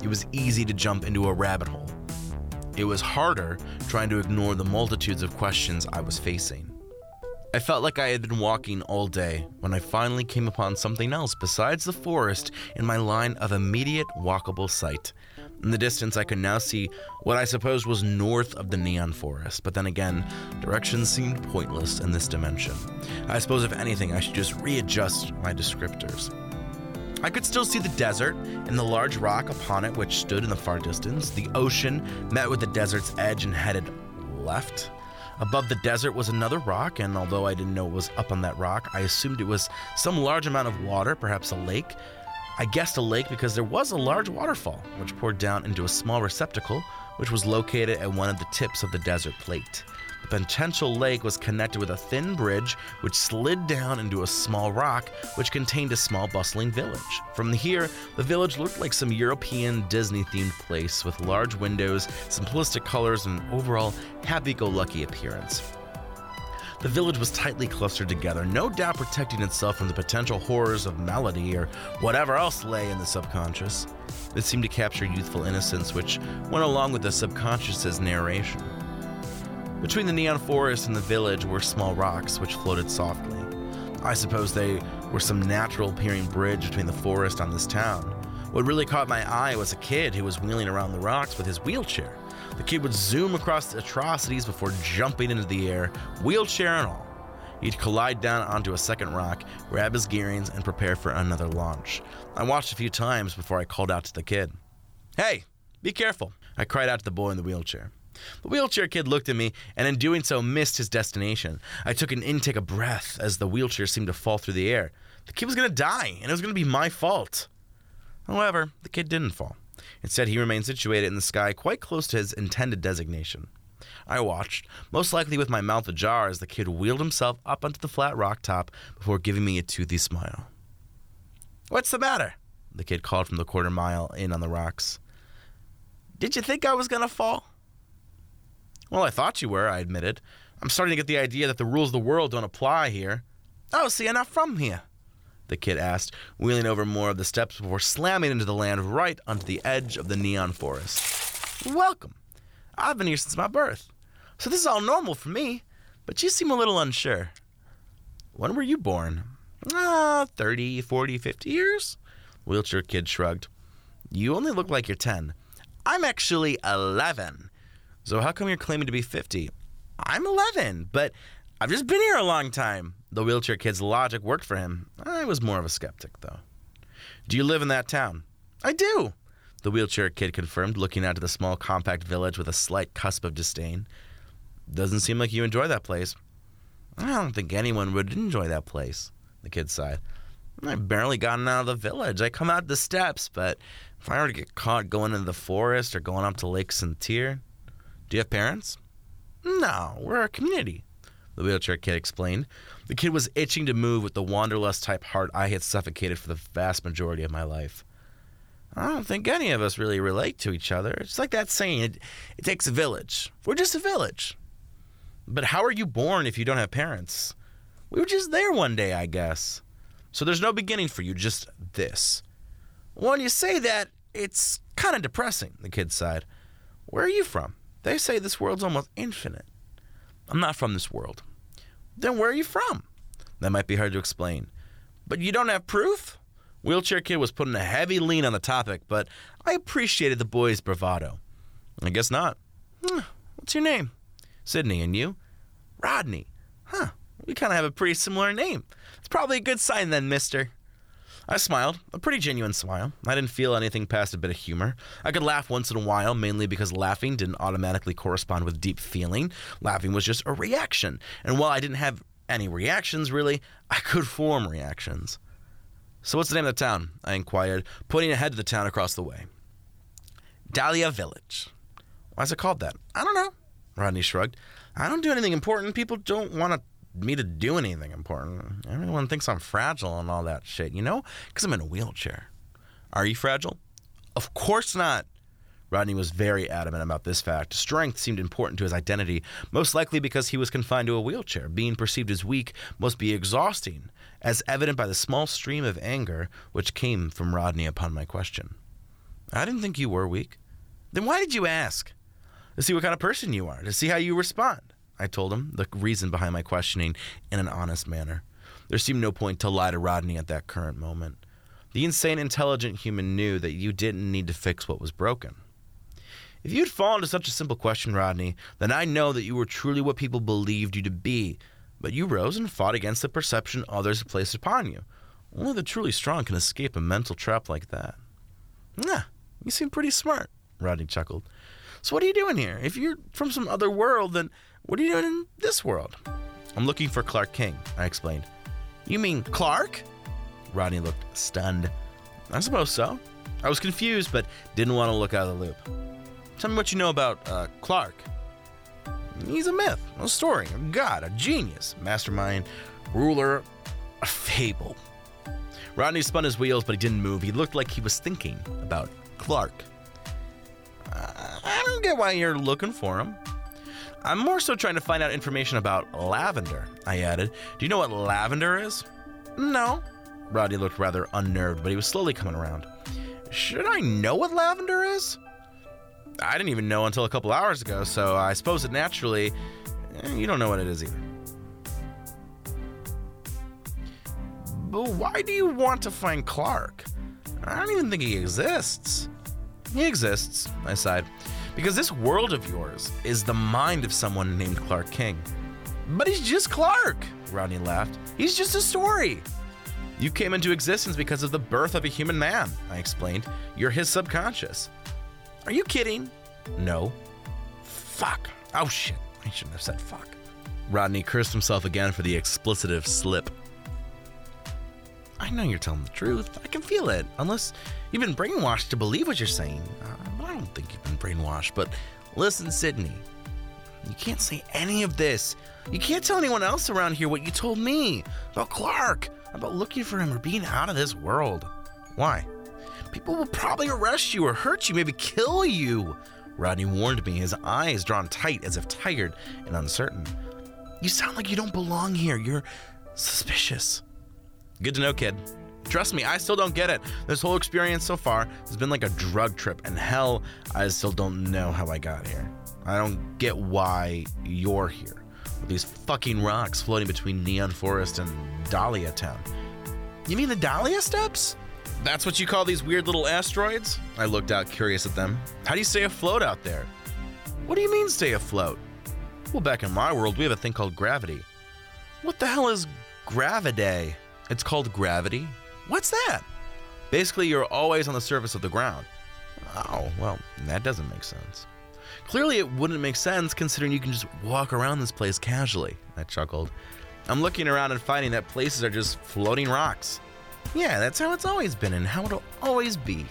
It was easy to jump into a rabbit hole. It was harder trying to ignore the multitudes of questions I was facing. I felt like I had been walking all day when I finally came upon something else besides the forest in my line of immediate walkable sight. In the distance, I could now see what I supposed was north of the neon forest, but then again, directions seemed pointless in this dimension. I suppose, if anything, I should just readjust my descriptors. I could still see the desert and the large rock upon it, which stood in the far distance. The ocean met with the desert's edge and headed left. Above the desert was another rock, and although I didn't know it was up on that rock, I assumed it was some large amount of water, perhaps a lake. I guessed a lake because there was a large waterfall, which poured down into a small receptacle, which was located at one of the tips of the desert plate. The potential lake was connected with a thin bridge which slid down into a small rock which contained a small bustling village. From here, the village looked like some European Disney themed place with large windows, simplistic colors, and overall happy go lucky appearance. The village was tightly clustered together, no doubt protecting itself from the potential horrors of malady or whatever else lay in the subconscious. It seemed to capture youthful innocence, which went along with the subconscious's narration. Between the neon forest and the village were small rocks which floated softly. I suppose they were some natural appearing bridge between the forest and this town. What really caught my eye was a kid who was wheeling around the rocks with his wheelchair. The kid would zoom across the atrocities before jumping into the air, wheelchair and all. He'd collide down onto a second rock, grab his gearings, and prepare for another launch. I watched a few times before I called out to the kid. Hey, be careful, I cried out to the boy in the wheelchair. The wheelchair kid looked at me and, in doing so, missed his destination. I took an intake of breath as the wheelchair seemed to fall through the air. The kid was going to die, and it was going to be my fault. However, the kid didn't fall. Instead, he remained situated in the sky quite close to his intended designation. I watched, most likely with my mouth ajar, as the kid wheeled himself up onto the flat rock top before giving me a toothy smile. What's the matter? The kid called from the quarter mile in on the rocks. Did you think I was going to fall? Well, I thought you were, I admitted. I'm starting to get the idea that the rules of the world don't apply here. Oh, so you're not from here? The kid asked, wheeling over more of the steps before slamming into the land right onto the edge of the neon forest. Welcome. I've been here since my birth. So this is all normal for me, but you seem a little unsure. When were you born? Ah, 30, 40, 50 years? Wheelchair kid shrugged. You only look like you're 10. I'm actually 11. So how come you're claiming to be 50? I'm 11, but I've just been here a long time. The wheelchair kid's logic worked for him. I was more of a skeptic, though. Do you live in that town? I do, the wheelchair kid confirmed, looking out to the small, compact village with a slight cusp of disdain. Doesn't seem like you enjoy that place. I don't think anyone would enjoy that place, the kid sighed. I've barely gotten out of the village. I come out the steps, but if I were to get caught going into the forest or going up to Lake Sentier, do you have parents? No, we're a community, the wheelchair kid explained. The kid was itching to move with the wanderlust type heart I had suffocated for the vast majority of my life. I don't think any of us really relate to each other. It's like that saying, it, it takes a village. We're just a village. But how are you born if you don't have parents? We were just there one day, I guess. So there's no beginning for you, just this. When you say that, it's kind of depressing, the kid sighed. Where are you from? They say this world's almost infinite. I'm not from this world. Then where are you from? That might be hard to explain. But you don't have proof? Wheelchair Kid was putting a heavy lean on the topic, but I appreciated the boy's bravado. I guess not. Hmm, what's your name? Sydney, and you? Rodney. Huh, we kind of have a pretty similar name. It's probably a good sign then, mister. I smiled, a pretty genuine smile. I didn't feel anything past a bit of humor. I could laugh once in a while, mainly because laughing didn't automatically correspond with deep feeling. Laughing was just a reaction. And while I didn't have any reactions, really, I could form reactions. So, what's the name of the town? I inquired, pointing ahead to the town across the way. Dahlia Village. Why is it called that? I don't know. Rodney shrugged. I don't do anything important. People don't want me to do anything important. Everyone thinks I'm fragile and all that shit, you know? Because I'm in a wheelchair. Are you fragile? Of course not. Rodney was very adamant about this fact. Strength seemed important to his identity, most likely because he was confined to a wheelchair. Being perceived as weak must be exhausting, as evident by the small stream of anger which came from Rodney upon my question. I didn't think you were weak. Then why did you ask? To see what kind of person you are, to see how you respond. I told him the reason behind my questioning in an honest manner. There seemed no point to lie to Rodney at that current moment. The insane, intelligent human knew that you didn't need to fix what was broken. If you'd fallen to such a simple question, Rodney, then I know that you were truly what people believed you to be. But you rose and fought against the perception others had placed upon you. Only the truly strong can escape a mental trap like that. Yeah, you seem pretty smart, Rodney chuckled. So what are you doing here? If you're from some other world, then what are you doing in this world? I'm looking for Clark King, I explained. You mean Clark? Rodney looked stunned. I suppose so. I was confused, but didn't want to look out of the loop. Tell me what you know about uh, Clark. He's a myth, a story, a god, a genius, mastermind, ruler, a fable. Rodney spun his wheels, but he didn't move. He looked like he was thinking about Clark. Uh, I don't get why you're looking for him. I'm more so trying to find out information about lavender, I added. Do you know what lavender is? No. Rodney looked rather unnerved, but he was slowly coming around. Should I know what lavender is? I didn't even know until a couple hours ago, so I suppose it naturally. Eh, you don't know what it is either. But why do you want to find Clark? I don't even think he exists. He exists, I sighed, because this world of yours is the mind of someone named Clark King. But he's just Clark, Rodney laughed. He's just a story. You came into existence because of the birth of a human man, I explained. You're his subconscious. Are you kidding? No. Fuck. Oh shit. I shouldn't have said fuck. Rodney cursed himself again for the explicitive slip. I know you're telling the truth. I can feel it. Unless you've been brainwashed to believe what you're saying. Uh, I don't think you've been brainwashed. But listen, Sydney. You can't say any of this. You can't tell anyone else around here what you told me about Clark, about looking for him or being out of this world. Why? People will probably arrest you or hurt you, maybe kill you. Rodney warned me, his eyes drawn tight as if tired and uncertain. You sound like you don't belong here. You're suspicious. Good to know, kid. Trust me, I still don't get it. This whole experience so far has been like a drug trip, and hell, I still don't know how I got here. I don't get why you're here. With these fucking rocks floating between Neon Forest and Dahlia Town. You mean the Dahlia Steps? That's what you call these weird little asteroids? I looked out curious at them. How do you stay afloat out there? What do you mean stay afloat? Well, back in my world, we have a thing called gravity. What the hell is gravity? It's called gravity. What's that? Basically, you're always on the surface of the ground. Oh, well, that doesn't make sense. Clearly, it wouldn't make sense considering you can just walk around this place casually. I chuckled. I'm looking around and finding that places are just floating rocks. Yeah, that's how it's always been and how it'll always be.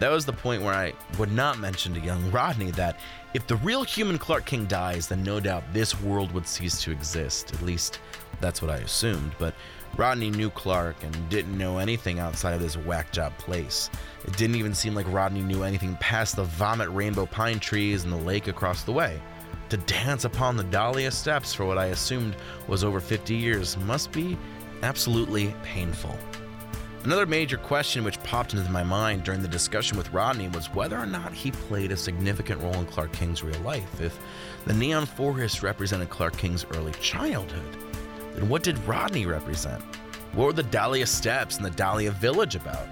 That was the point where I would not mention to young Rodney that if the real human Clark King dies, then no doubt this world would cease to exist. At least that's what I assumed. But Rodney knew Clark and didn't know anything outside of this whack job place. It didn't even seem like Rodney knew anything past the vomit rainbow pine trees and the lake across the way. To dance upon the Dahlia steps for what I assumed was over 50 years must be absolutely painful. Another major question which popped into my mind during the discussion with Rodney was whether or not he played a significant role in Clark King's real life. If the Neon Forest represented Clark King's early childhood, then what did Rodney represent? What were the Dahlia Steps and the Dahlia Village about?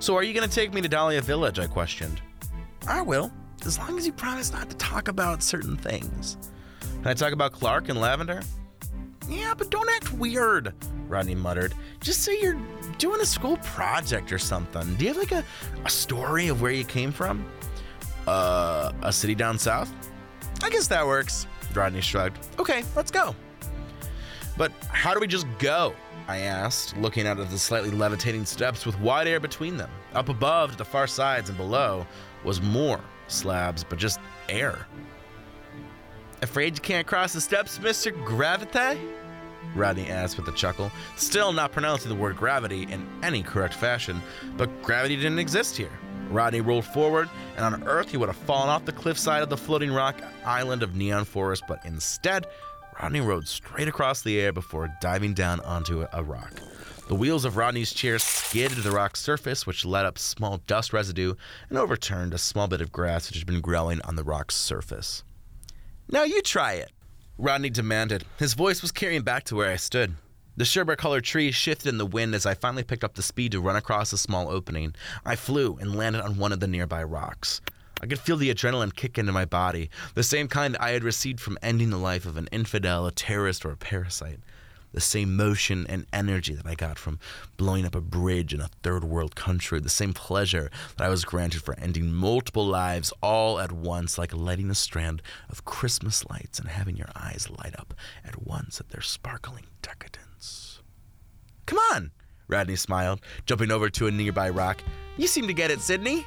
So, are you going to take me to Dahlia Village? I questioned. I will, as long as you promise not to talk about certain things. Can I talk about Clark and Lavender? Yeah, but don't act weird, Rodney muttered. Just say you're doing a school project or something. Do you have like a, a story of where you came from? Uh, a city down south? I guess that works, Rodney shrugged. Okay, let's go. But how do we just go? I asked, looking out at the slightly levitating steps with wide air between them. Up above, to the far sides and below, was more slabs, but just air. Afraid you can't cross the steps, Mr. Gravity? Rodney asked with a chuckle, still not pronouncing the word gravity in any correct fashion, but gravity didn't exist here. Rodney rolled forward, and on Earth he would have fallen off the cliffside of the floating rock island of Neon Forest, but instead, Rodney rode straight across the air before diving down onto a rock. The wheels of Rodney's chair skidded to the rock's surface, which let up small dust residue and overturned a small bit of grass which had been growing on the rock's surface. Now you try it, Rodney demanded. His voice was carrying back to where I stood. The sherbet colored tree shifted in the wind as I finally picked up the speed to run across a small opening. I flew and landed on one of the nearby rocks. I could feel the adrenaline kick into my body, the same kind I had received from ending the life of an infidel, a terrorist, or a parasite the same motion and energy that I got from blowing up a bridge in a third world country, the same pleasure that I was granted for ending multiple lives all at once, like lighting a strand of Christmas lights and having your eyes light up at once at their sparkling decadence. Come on, Rodney smiled, jumping over to a nearby rock. You seem to get it, Sydney.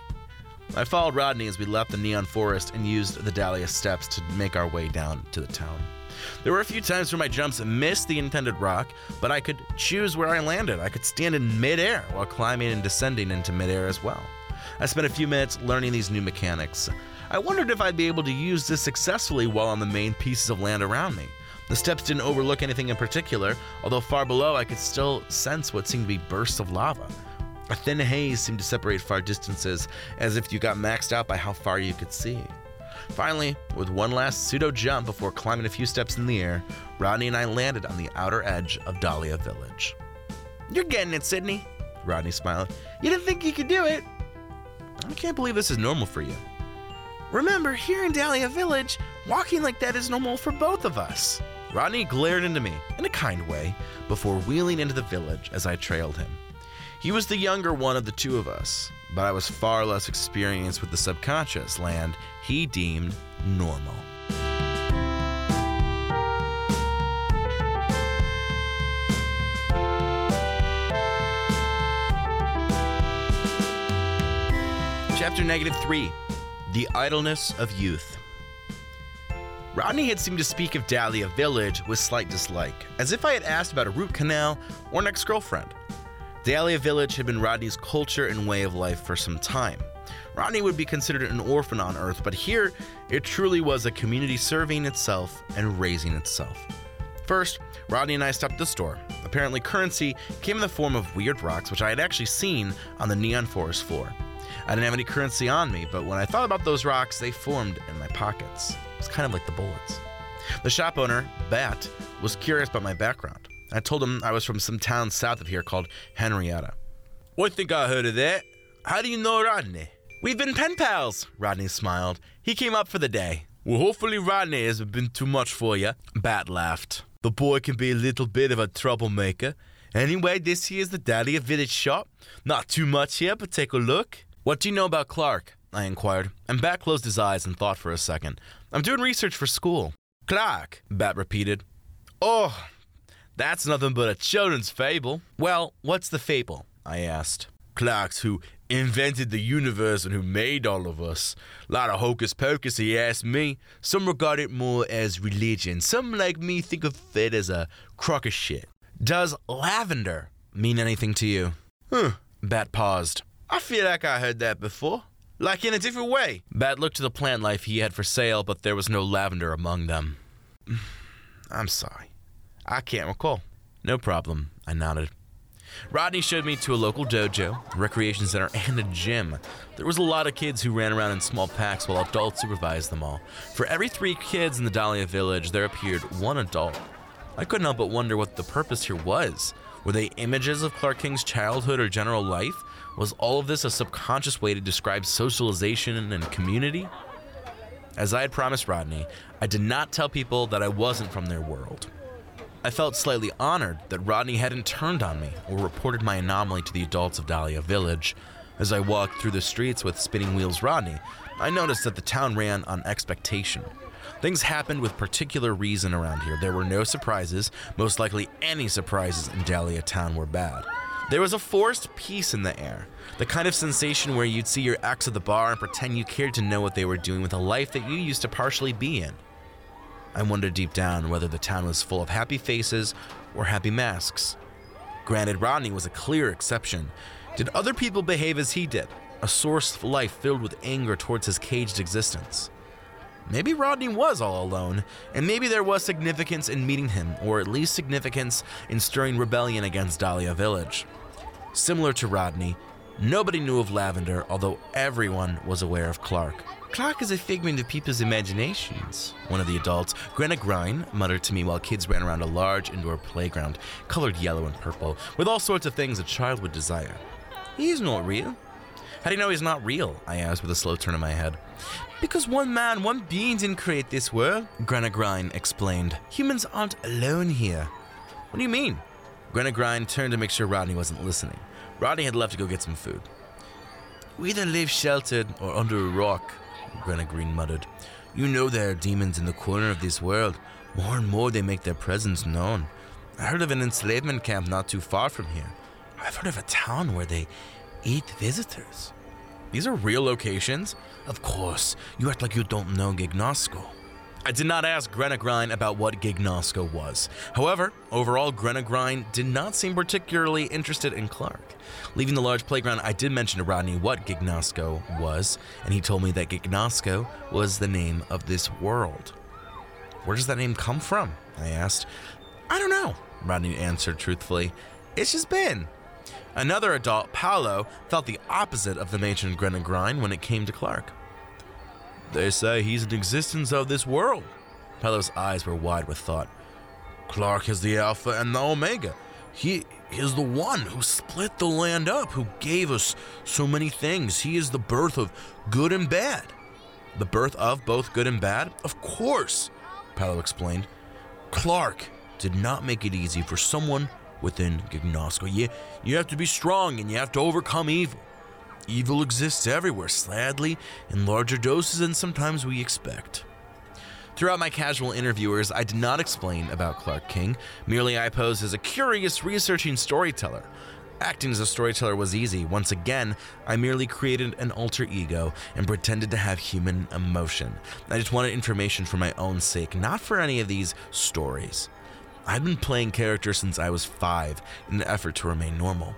I followed Rodney as we left the neon forest and used the Dahlia steps to make our way down to the town. There were a few times where my jumps missed the intended rock, but I could choose where I landed. I could stand in midair while climbing and descending into midair as well. I spent a few minutes learning these new mechanics. I wondered if I'd be able to use this successfully while on the main pieces of land around me. The steps didn't overlook anything in particular, although far below I could still sense what seemed to be bursts of lava. A thin haze seemed to separate far distances, as if you got maxed out by how far you could see. Finally, with one last pseudo jump before climbing a few steps in the air, Rodney and I landed on the outer edge of Dahlia Village. You're getting it, Sydney, Rodney smiled. You didn't think you could do it? I can't believe this is normal for you. Remember, here in Dahlia Village, walking like that is normal for both of us. Rodney glared into me, in a kind way, before wheeling into the village as I trailed him. He was the younger one of the two of us, but I was far less experienced with the subconscious land he deemed normal. Chapter negative 3 The Idleness of Youth. Rodney had seemed to speak of Dahlia Village with slight dislike, as if I had asked about a root canal or an ex girlfriend. Dahlia Village had been Rodney's culture and way of life for some time. Rodney would be considered an orphan on Earth, but here it truly was a community serving itself and raising itself. First, Rodney and I stopped at the store. Apparently, currency came in the form of weird rocks, which I had actually seen on the Neon Forest floor. I didn't have any currency on me, but when I thought about those rocks, they formed in my pockets. It's kind of like the bullets. The shop owner, Bat, was curious about my background. I told him I was from some town south of here called Henrietta. I think I heard of that. How do you know Rodney? We've been pen pals, Rodney smiled. He came up for the day. Well, hopefully Rodney hasn't been too much for you. Bat laughed. The boy can be a little bit of a troublemaker. Anyway, this here's the Dahlia Village shop. Not too much here, but take a look. What do you know about Clark? I inquired, and Bat closed his eyes and thought for a second. I'm doing research for school. Clark, Bat repeated. Oh, that's nothing but a children's fable. Well, what's the fable? I asked. Clark's who invented the universe and who made all of us. A lot of hocus pocus, he asked me. Some regard it more as religion. Some, like me, think of it as a crock of shit. Does lavender mean anything to you? Huh. Bat paused. I feel like I heard that before. Like in a different way. Bat looked to the plant life he had for sale, but there was no lavender among them. I'm sorry. I can't recall. No problem, I nodded. Rodney showed me to a local dojo, recreation center, and a gym. There was a lot of kids who ran around in small packs while adults supervised them all. For every three kids in the Dahlia village, there appeared one adult. I couldn't help but wonder what the purpose here was. Were they images of Clark King's childhood or general life? Was all of this a subconscious way to describe socialization and community? As I had promised Rodney, I did not tell people that I wasn't from their world. I felt slightly honored that Rodney hadn't turned on me or reported my anomaly to the adults of Dahlia Village. As I walked through the streets with Spinning Wheels Rodney, I noticed that the town ran on expectation. Things happened with particular reason around here. There were no surprises. Most likely, any surprises in Dahlia Town were bad. There was a forced peace in the air, the kind of sensation where you'd see your ex at the bar and pretend you cared to know what they were doing with a life that you used to partially be in. I wondered deep down whether the town was full of happy faces or happy masks. Granted, Rodney was a clear exception. Did other people behave as he did? A source of life filled with anger towards his caged existence. Maybe Rodney was all alone, and maybe there was significance in meeting him, or at least significance in stirring rebellion against Dahlia Village. Similar to Rodney, nobody knew of Lavender, although everyone was aware of Clark. Clark is a figment of people's imaginations, one of the adults, Grenna Grine, muttered to me while kids ran around a large indoor playground, colored yellow and purple, with all sorts of things a child would desire. He's not real. How do you know he's not real? I asked with a slow turn of my head. Because one man, one being didn't create this world, Grenna Grine explained. Humans aren't alone here. What do you mean? Grenna Grine turned to make sure Rodney wasn't listening. Rodney had left to go get some food. We either live sheltered or under a rock, Grenna Grine muttered. You know there are demons in the corner of this world. More and more they make their presence known. I heard of an enslavement camp not too far from here. I've heard of a town where they eat visitors. These are real locations? Of course. You act like you don't know Gignosco. I did not ask Grenna about what Gignosco was. However, overall, Grenna did not seem particularly interested in Clark. Leaving the large playground, I did mention to Rodney what Gignosco was, and he told me that Gignosco was the name of this world. Where does that name come from? I asked. I don't know, Rodney answered truthfully. It's just been. Another adult, Paolo, felt the opposite of the mentioned Grenna when it came to Clark. They say he's an existence of this world. Paolo's eyes were wide with thought. Clark is the Alpha and the Omega. He is the one who split the land up, who gave us so many things. He is the birth of good and bad. The birth of both good and bad? Of course, Paolo explained. Clark did not make it easy for someone within Gignosco. You, you have to be strong and you have to overcome evil. Evil exists everywhere, sadly, in larger doses than sometimes we expect. Throughout my casual interviewers, I did not explain about Clark King, merely I posed as a curious, researching storyteller. Acting as a storyteller was easy. Once again, I merely created an alter ego and pretended to have human emotion. I just wanted information for my own sake, not for any of these stories. I've been playing characters since I was five in an effort to remain normal.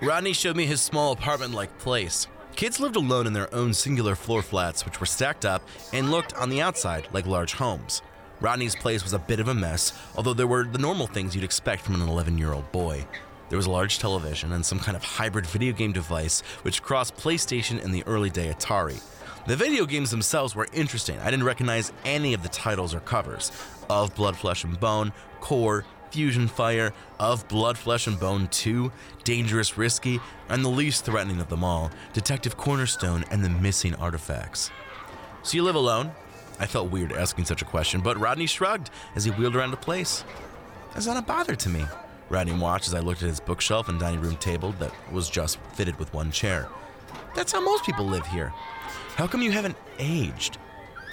Rodney showed me his small apartment like place. Kids lived alone in their own singular floor flats, which were stacked up and looked on the outside like large homes. Rodney's place was a bit of a mess, although there were the normal things you'd expect from an 11 year old boy. There was a large television and some kind of hybrid video game device which crossed PlayStation and the early day Atari. The video games themselves were interesting. I didn't recognize any of the titles or covers of Blood, Flesh, and Bone, Core, Fusion Fire, of Blood, Flesh, and Bone 2, Dangerous Risky, and the least threatening of them all, Detective Cornerstone and the Missing Artifacts. So you live alone? I felt weird asking such a question, but Rodney shrugged as he wheeled around the place. That's not a bother to me. Rodney watched as I looked at his bookshelf and dining room table that was just fitted with one chair. That's how most people live here. How come you haven't aged?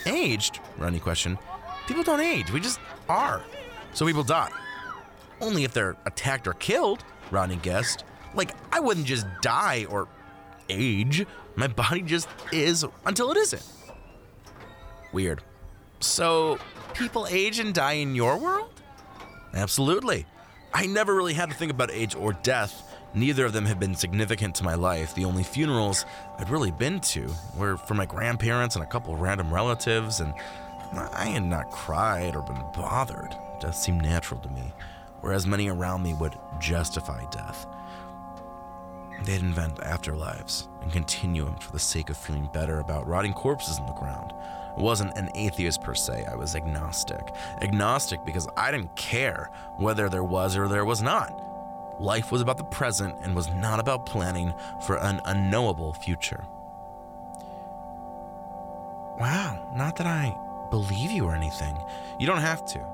Aged? Rodney questioned. People don't age, we just are. So people die. Only if they're attacked or killed, Rodney guessed. Like, I wouldn't just die or age. My body just is until it isn't. Weird. So, people age and die in your world? Absolutely. I never really had to think about age or death. Neither of them have been significant to my life. The only funerals I'd really been to were for my grandparents and a couple random relatives, and I had not cried or been bothered. Death seemed natural to me, whereas many around me would justify death. They'd invent afterlives and continuums for the sake of feeling better about rotting corpses in the ground. I wasn't an atheist per se, I was agnostic. Agnostic because I didn't care whether there was or there was not. Life was about the present and was not about planning for an unknowable future. Wow, not that I believe you or anything. You don't have to.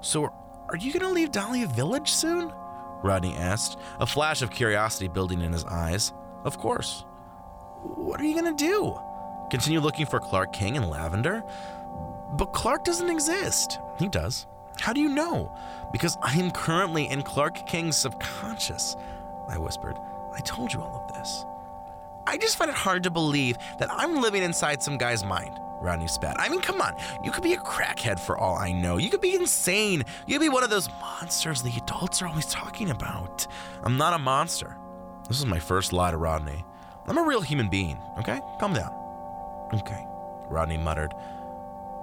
So, are you going to leave Dahlia Village soon? Rodney asked, a flash of curiosity building in his eyes. Of course. What are you going to do? Continue looking for Clark King and Lavender? But Clark doesn't exist. He does. How do you know? Because I am currently in Clark King's subconscious, I whispered. I told you all of this. I just find it hard to believe that I'm living inside some guy's mind. Rodney spat. I mean, come on. You could be a crackhead for all I know. You could be insane. You could be one of those monsters the adults are always talking about. I'm not a monster. This is my first lie to Rodney. I'm a real human being, okay? Calm down. Okay, Rodney muttered.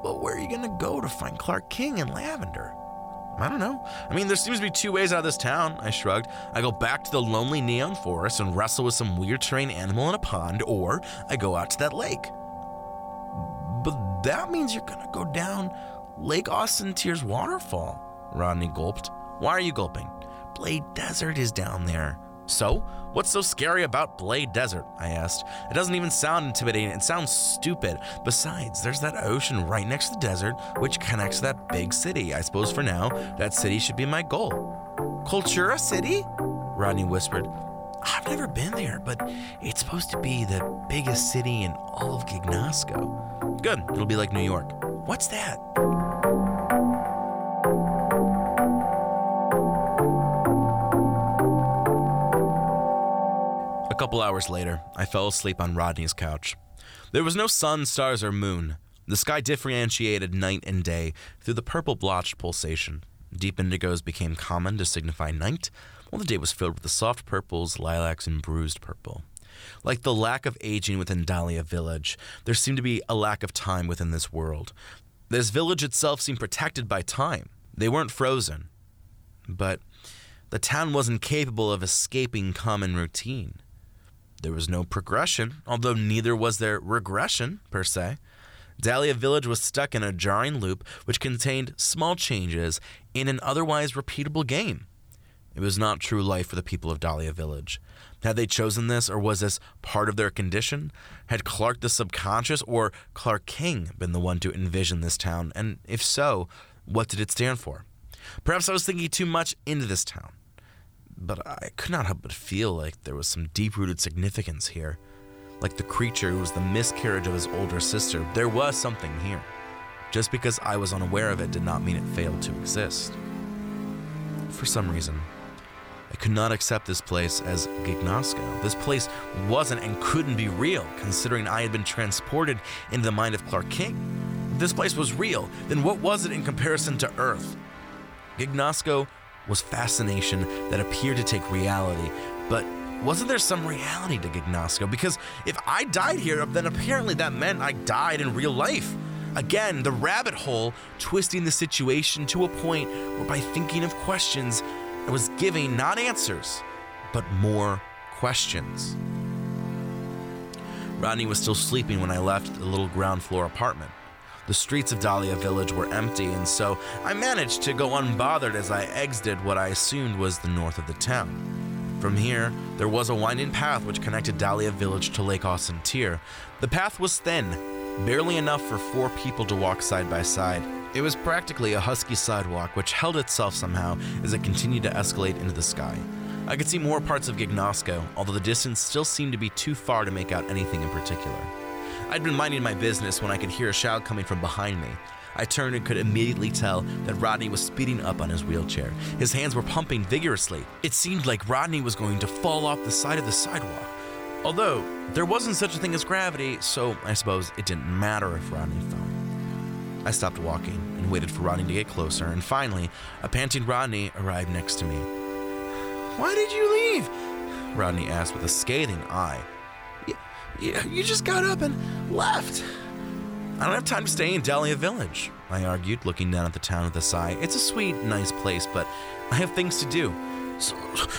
But where are you going to go to find Clark King and Lavender? I don't know. I mean, there seems to be two ways out of this town, I shrugged. I go back to the lonely neon forest and wrestle with some weird terrain animal in a pond, or I go out to that lake. But that means you're gonna go down Lake Austin Tears waterfall, Rodney gulped. Why are you gulping? Blade Desert is down there. So, what's so scary about Blade Desert? I asked. It doesn't even sound intimidating, it sounds stupid. Besides, there's that ocean right next to the desert, which connects to that big city. I suppose for now, that city should be my goal. Cultura City? Rodney whispered. I've never been there, but it's supposed to be the biggest city in all of Gignasco. Good, it'll be like New York. What's that? A couple hours later, I fell asleep on Rodney's couch. There was no sun, stars, or moon. The sky differentiated night and day through the purple blotched pulsation. Deep indigos became common to signify night, while the day was filled with the soft purples, lilacs, and bruised purple. Like the lack of aging within Dahlia Village, there seemed to be a lack of time within this world. This village itself seemed protected by time. They weren't frozen. But the town wasn't capable of escaping common routine. There was no progression, although neither was there regression, per se. Dahlia Village was stuck in a jarring loop which contained small changes in an otherwise repeatable game. It was not true life for the people of Dahlia Village. Had they chosen this, or was this part of their condition? Had Clark the subconscious or Clark King been the one to envision this town? And if so, what did it stand for? Perhaps I was thinking too much into this town but I could not help but feel like there was some deep rooted significance here. Like the creature who was the miscarriage of his older sister, there was something here. Just because I was unaware of it did not mean it failed to exist. For some reason, I could not accept this place as Gignasco. This place wasn't and couldn't be real, considering I had been transported into the mind of Clark King. If this place was real, then what was it in comparison to Earth? Gignasco was fascination that appeared to take reality. But wasn't there some reality to Gignasco? Because if I died here, then apparently that meant I died in real life. Again, the rabbit hole, twisting the situation to a point where by thinking of questions, I was giving not answers, but more questions. Rodney was still sleeping when I left the little ground floor apartment. The streets of Dahlia Village were empty, and so I managed to go unbothered as I exited what I assumed was the north of the town. From here, there was a winding path which connected Dahlia Village to Lake Austin Tier. The path was thin, barely enough for four people to walk side by side. It was practically a husky sidewalk which held itself somehow as it continued to escalate into the sky. I could see more parts of Gignosco, although the distance still seemed to be too far to make out anything in particular. I'd been minding my business when I could hear a shout coming from behind me. I turned and could immediately tell that Rodney was speeding up on his wheelchair. His hands were pumping vigorously. It seemed like Rodney was going to fall off the side of the sidewalk. Although, there wasn't such a thing as gravity, so I suppose it didn't matter if Rodney fell. I stopped walking and waited for Rodney to get closer, and finally, a panting Rodney arrived next to me. Why did you leave? Rodney asked with a scathing eye. You, you just got up and left. I don't have time to stay in Dahlia Village, I argued, looking down at the town with a sigh. It's a sweet, nice place, but I have things to do. So,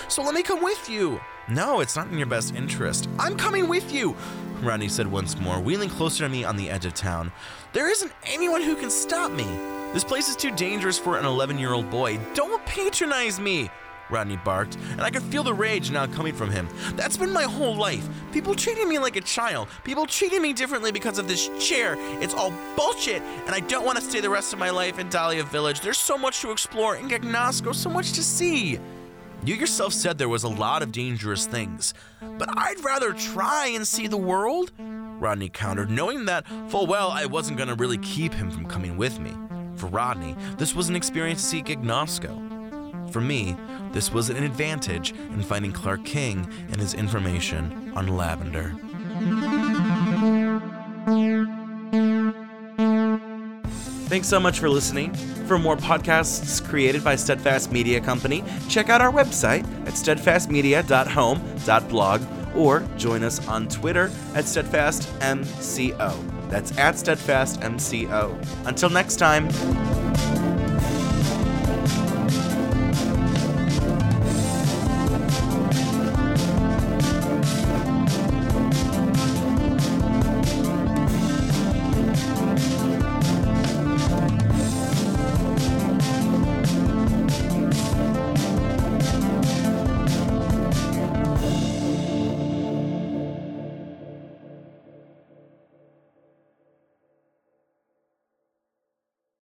so let me come with you. No, it's not in your best interest. I'm coming with you, Rodney said once more, wheeling closer to me on the edge of town. There isn't anyone who can stop me. This place is too dangerous for an 11 year old boy. Don't patronize me. Rodney barked, and I could feel the rage now coming from him. That's been my whole life. People treating me like a child. People treating me differently because of this chair. It's all bullshit, and I don't want to stay the rest of my life in Dahlia Village. There's so much to explore in Gagnosco, so much to see. You yourself said there was a lot of dangerous things, but I'd rather try and see the world, Rodney countered, knowing that full well I wasn't going to really keep him from coming with me. For Rodney, this was an experience to see Gagnosco. For me, this was an advantage in finding Clark King and his information on lavender. Thanks so much for listening. For more podcasts created by Steadfast Media Company, check out our website at steadfastmedia.home.blog or join us on Twitter at SteadfastMCO. That's at SteadfastMCO. Until next time.